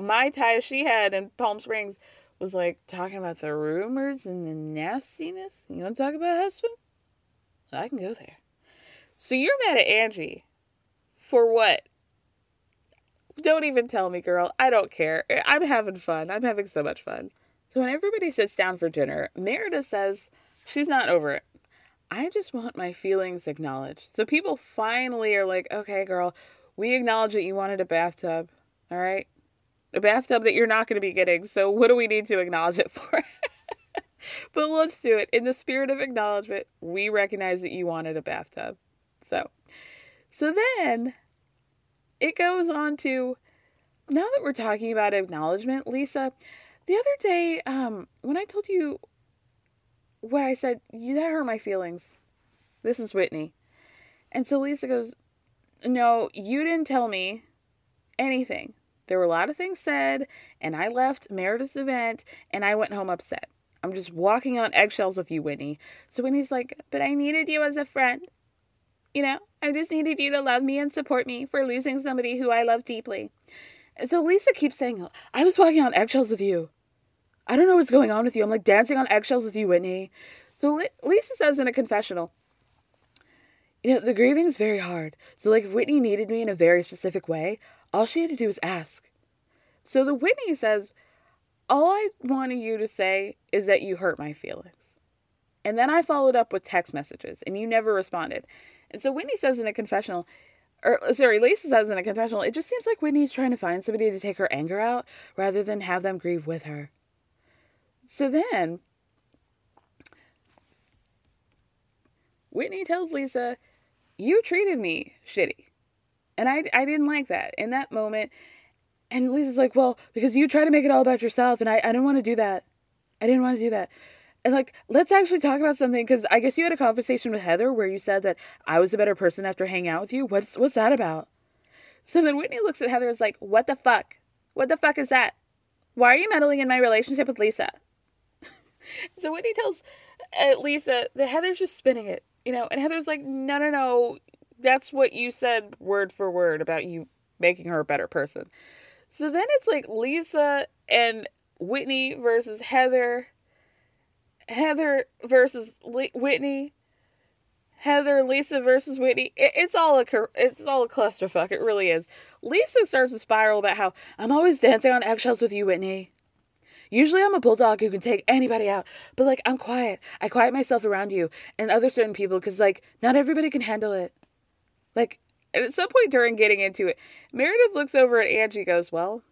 mai tais she had in palm springs was like talking about the rumors and the nastiness. You want to talk about husband? I can go there. So you're mad at Angie for what? Don't even tell me, girl. I don't care. I'm having fun. I'm having so much fun. So when everybody sits down for dinner, Meredith says she's not over it. I just want my feelings acknowledged. So people finally are like, okay, girl, we acknowledge that you wanted a bathtub. All right a bathtub that you're not going to be getting. So what do we need to acknowledge it for? but let's do it. In the spirit of acknowledgement, we recognize that you wanted a bathtub. So, so then it goes on to now that we're talking about acknowledgement, Lisa, the other day, um, when I told you what I said, you that hurt my feelings. This is Whitney. And so Lisa goes, No, you didn't tell me anything. There were a lot of things said, and I left Meredith's event and I went home upset. I'm just walking on eggshells with you, Whitney. So Whitney's like, But I needed you as a friend. You know, I just needed you to love me and support me for losing somebody who I love deeply. And so Lisa keeps saying, I was walking on eggshells with you. I don't know what's going on with you. I'm like dancing on eggshells with you, Whitney. So Lisa says in a confessional, you know, the grieving is very hard. So, like, if Whitney needed me in a very specific way, all she had to do was ask. So the Whitney says, All I wanted you to say is that you hurt my feelings. And then I followed up with text messages, and you never responded. And so Whitney says in a confessional, or sorry, Lisa says in a confessional, it just seems like Whitney's trying to find somebody to take her anger out rather than have them grieve with her. So then, Whitney tells Lisa, You treated me shitty. And I, I didn't like that in that moment. And Lisa's like, well, because you try to make it all about yourself. And I, I didn't want to do that. I didn't want to do that. And like, let's actually talk about something because I guess you had a conversation with Heather where you said that I was a better person after hanging out with you. What's what's that about? So then Whitney looks at Heather and is like, what the fuck? What the fuck is that? Why are you meddling in my relationship with Lisa? so Whitney tells uh, Lisa that Heather's just spinning it, you know, and Heather's like, no, no, no, that's what you said word for word about you making her a better person. So then it's like Lisa and Whitney versus Heather, Heather versus Le- Whitney, Heather Lisa versus Whitney. It, it's all a it's all a clusterfuck. It really is. Lisa starts to spiral about how I'm always dancing on eggshells with you, Whitney. Usually I'm a bulldog who can take anybody out, but like I'm quiet. I quiet myself around you and other certain people because like not everybody can handle it. Like, at some point during getting into it, Meredith looks over at Angie goes, Well,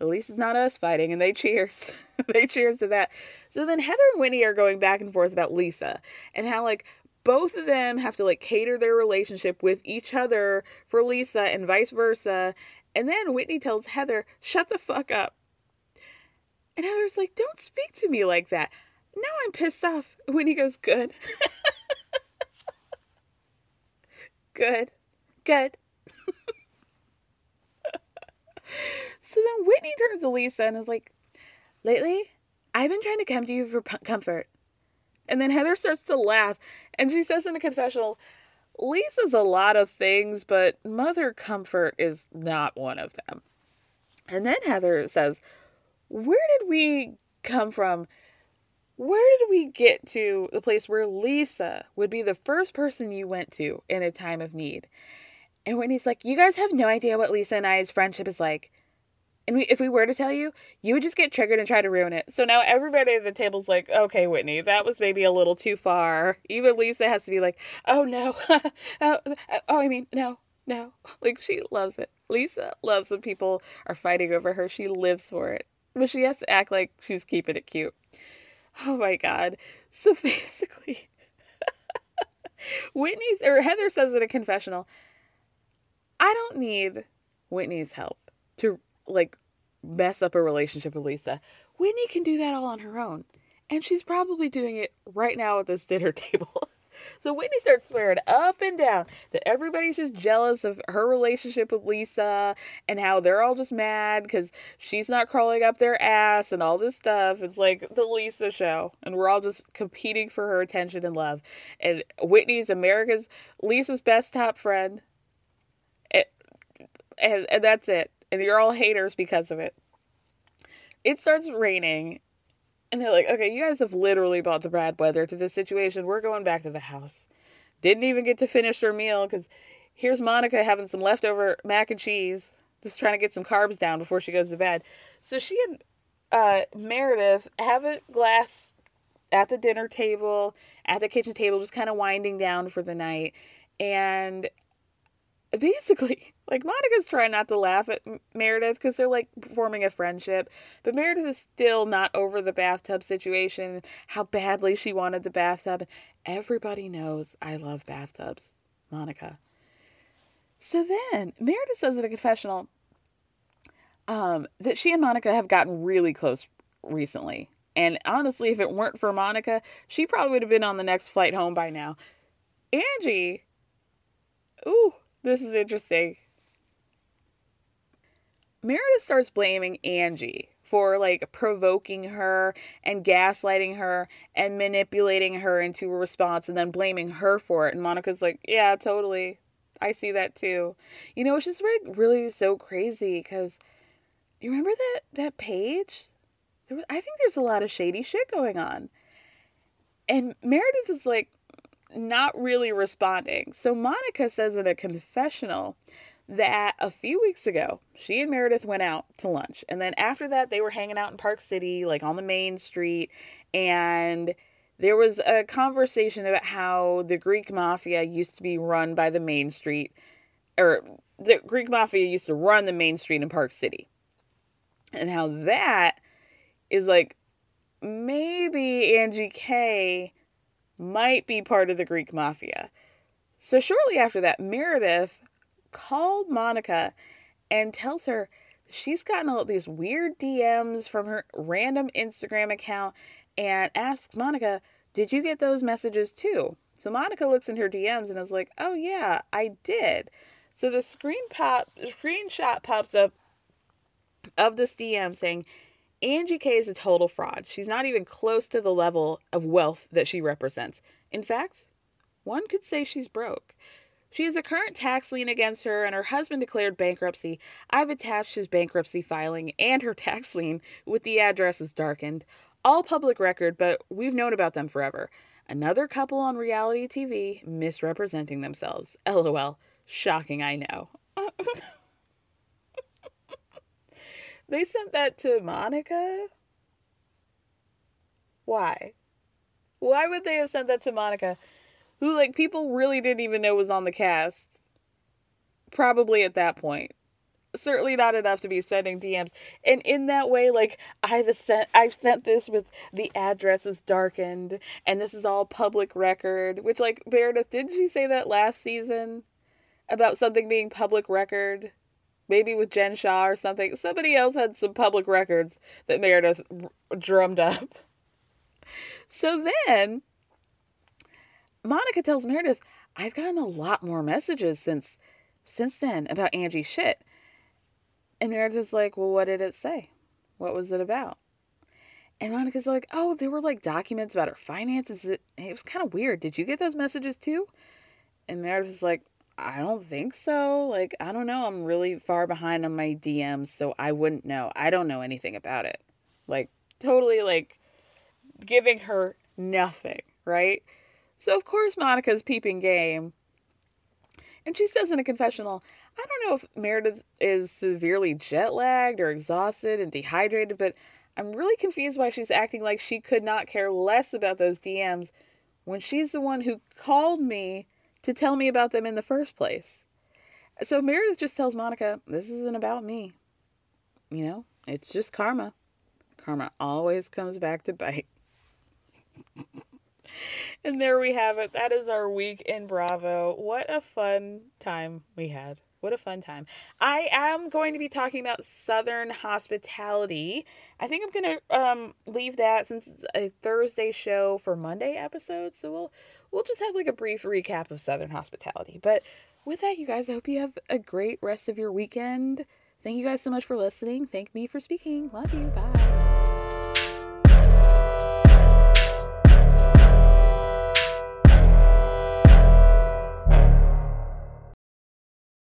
at least it's not us fighting. And they cheers. they cheers to that. So then Heather and Whitney are going back and forth about Lisa and how, like, both of them have to, like, cater their relationship with each other for Lisa and vice versa. And then Whitney tells Heather, Shut the fuck up. And Heather's like, Don't speak to me like that. Now I'm pissed off. Whitney goes, Good. Good good. so then Whitney turns to Lisa and is like, Lately, I've been trying to come to you for comfort. And then Heather starts to laugh and she says in a confessional, Lisa's a lot of things, but mother comfort is not one of them. And then Heather says, Where did we come from? Where did we get to the place where Lisa would be the first person you went to in a time of need? And Whitney's like, You guys have no idea what Lisa and I's friendship is like. And we, if we were to tell you, you would just get triggered and try to ruin it. So now everybody at the table's like, okay, Whitney, that was maybe a little too far. Even Lisa has to be like, oh no, oh, oh, I mean, no, no. Like she loves it. Lisa loves when people are fighting over her. She lives for it. But she has to act like she's keeping it cute. Oh my God. So basically, Whitney's, or Heather says it in a confessional, I don't need Whitney's help to like mess up a relationship with Lisa. Whitney can do that all on her own. And she's probably doing it right now at this dinner table. so Whitney starts swearing up and down that everybody's just jealous of her relationship with Lisa and how they're all just mad because she's not crawling up their ass and all this stuff. It's like the Lisa show. And we're all just competing for her attention and love. And Whitney's America's Lisa's best top friend. And, and that's it and you're all haters because of it. It starts raining, and they're like, okay, you guys have literally brought the bad weather to this situation. We're going back to the house. Didn't even get to finish their meal because here's Monica having some leftover mac and cheese, just trying to get some carbs down before she goes to bed. So she and uh, Meredith have a glass at the dinner table, at the kitchen table, just kind of winding down for the night. And basically like monica's trying not to laugh at meredith because they're like forming a friendship but meredith is still not over the bathtub situation how badly she wanted the bathtub. Everybody knows i love bathtubs monica. So then meredith says in a confessional um, that she and monica have gotten really close recently and honestly if it weren't for monica she probably would have been on the next flight home by now. Angie ooh this is interesting. Meredith starts blaming Angie for like provoking her and gaslighting her and manipulating her into a response and then blaming her for it. And Monica's like, yeah, totally. I see that too. You know, it's just like really so crazy because you remember that that page? Was, I think there's a lot of shady shit going on. And Meredith is like, not really responding. So Monica says in a confessional that a few weeks ago, she and Meredith went out to lunch. And then after that, they were hanging out in Park City, like on the main street. And there was a conversation about how the Greek mafia used to be run by the main street, or the Greek mafia used to run the main street in Park City. And how that is like maybe Angie K might be part of the Greek mafia. So shortly after that, Meredith called Monica and tells her she's gotten all these weird DMs from her random Instagram account and asks Monica, Did you get those messages too? So Monica looks in her DMs and is like, Oh yeah, I did. So the screen pop screenshot pops up of this DM saying, Angie K is a total fraud. She's not even close to the level of wealth that she represents. In fact, one could say she's broke. She has a current tax lien against her, and her husband declared bankruptcy. I've attached his bankruptcy filing and her tax lien with the addresses darkened. All public record, but we've known about them forever. Another couple on reality TV misrepresenting themselves. LOL. Shocking, I know. They sent that to Monica? Why? Why would they have sent that to Monica? Who, like, people really didn't even know was on the cast. Probably at that point. Certainly not enough to be sending DMs. And in that way, like, I've sent I've sent this with the address is darkened and this is all public record. Which like Meredith, didn't she say that last season? About something being public record? Maybe with Jen Shah or something. Somebody else had some public records that Meredith drummed up. So then Monica tells Meredith, I've gotten a lot more messages since since then about Angie shit. And Meredith's like, Well, what did it say? What was it about? And Monica's like, Oh, there were like documents about her finances. It, it was kind of weird. Did you get those messages too? And Meredith's like, I don't think so. Like, I don't know. I'm really far behind on my DMs, so I wouldn't know. I don't know anything about it. Like, totally like giving her nothing, right? So, of course, Monica's peeping game. And she says in a confessional, I don't know if Meredith is severely jet lagged or exhausted and dehydrated, but I'm really confused why she's acting like she could not care less about those DMs when she's the one who called me to tell me about them in the first place. So Meredith just tells Monica, This isn't about me. You know, it's just karma. Karma always comes back to bite. and there we have it. That is our week in Bravo. What a fun time we had. What a fun time. I am going to be talking about Southern hospitality. I think I'm going to um leave that since it's a Thursday show for Monday episode. So we'll we'll just have like a brief recap of Southern hospitality. But with that, you guys, I hope you have a great rest of your weekend. Thank you guys so much for listening. Thank me for speaking. Love you. Bye.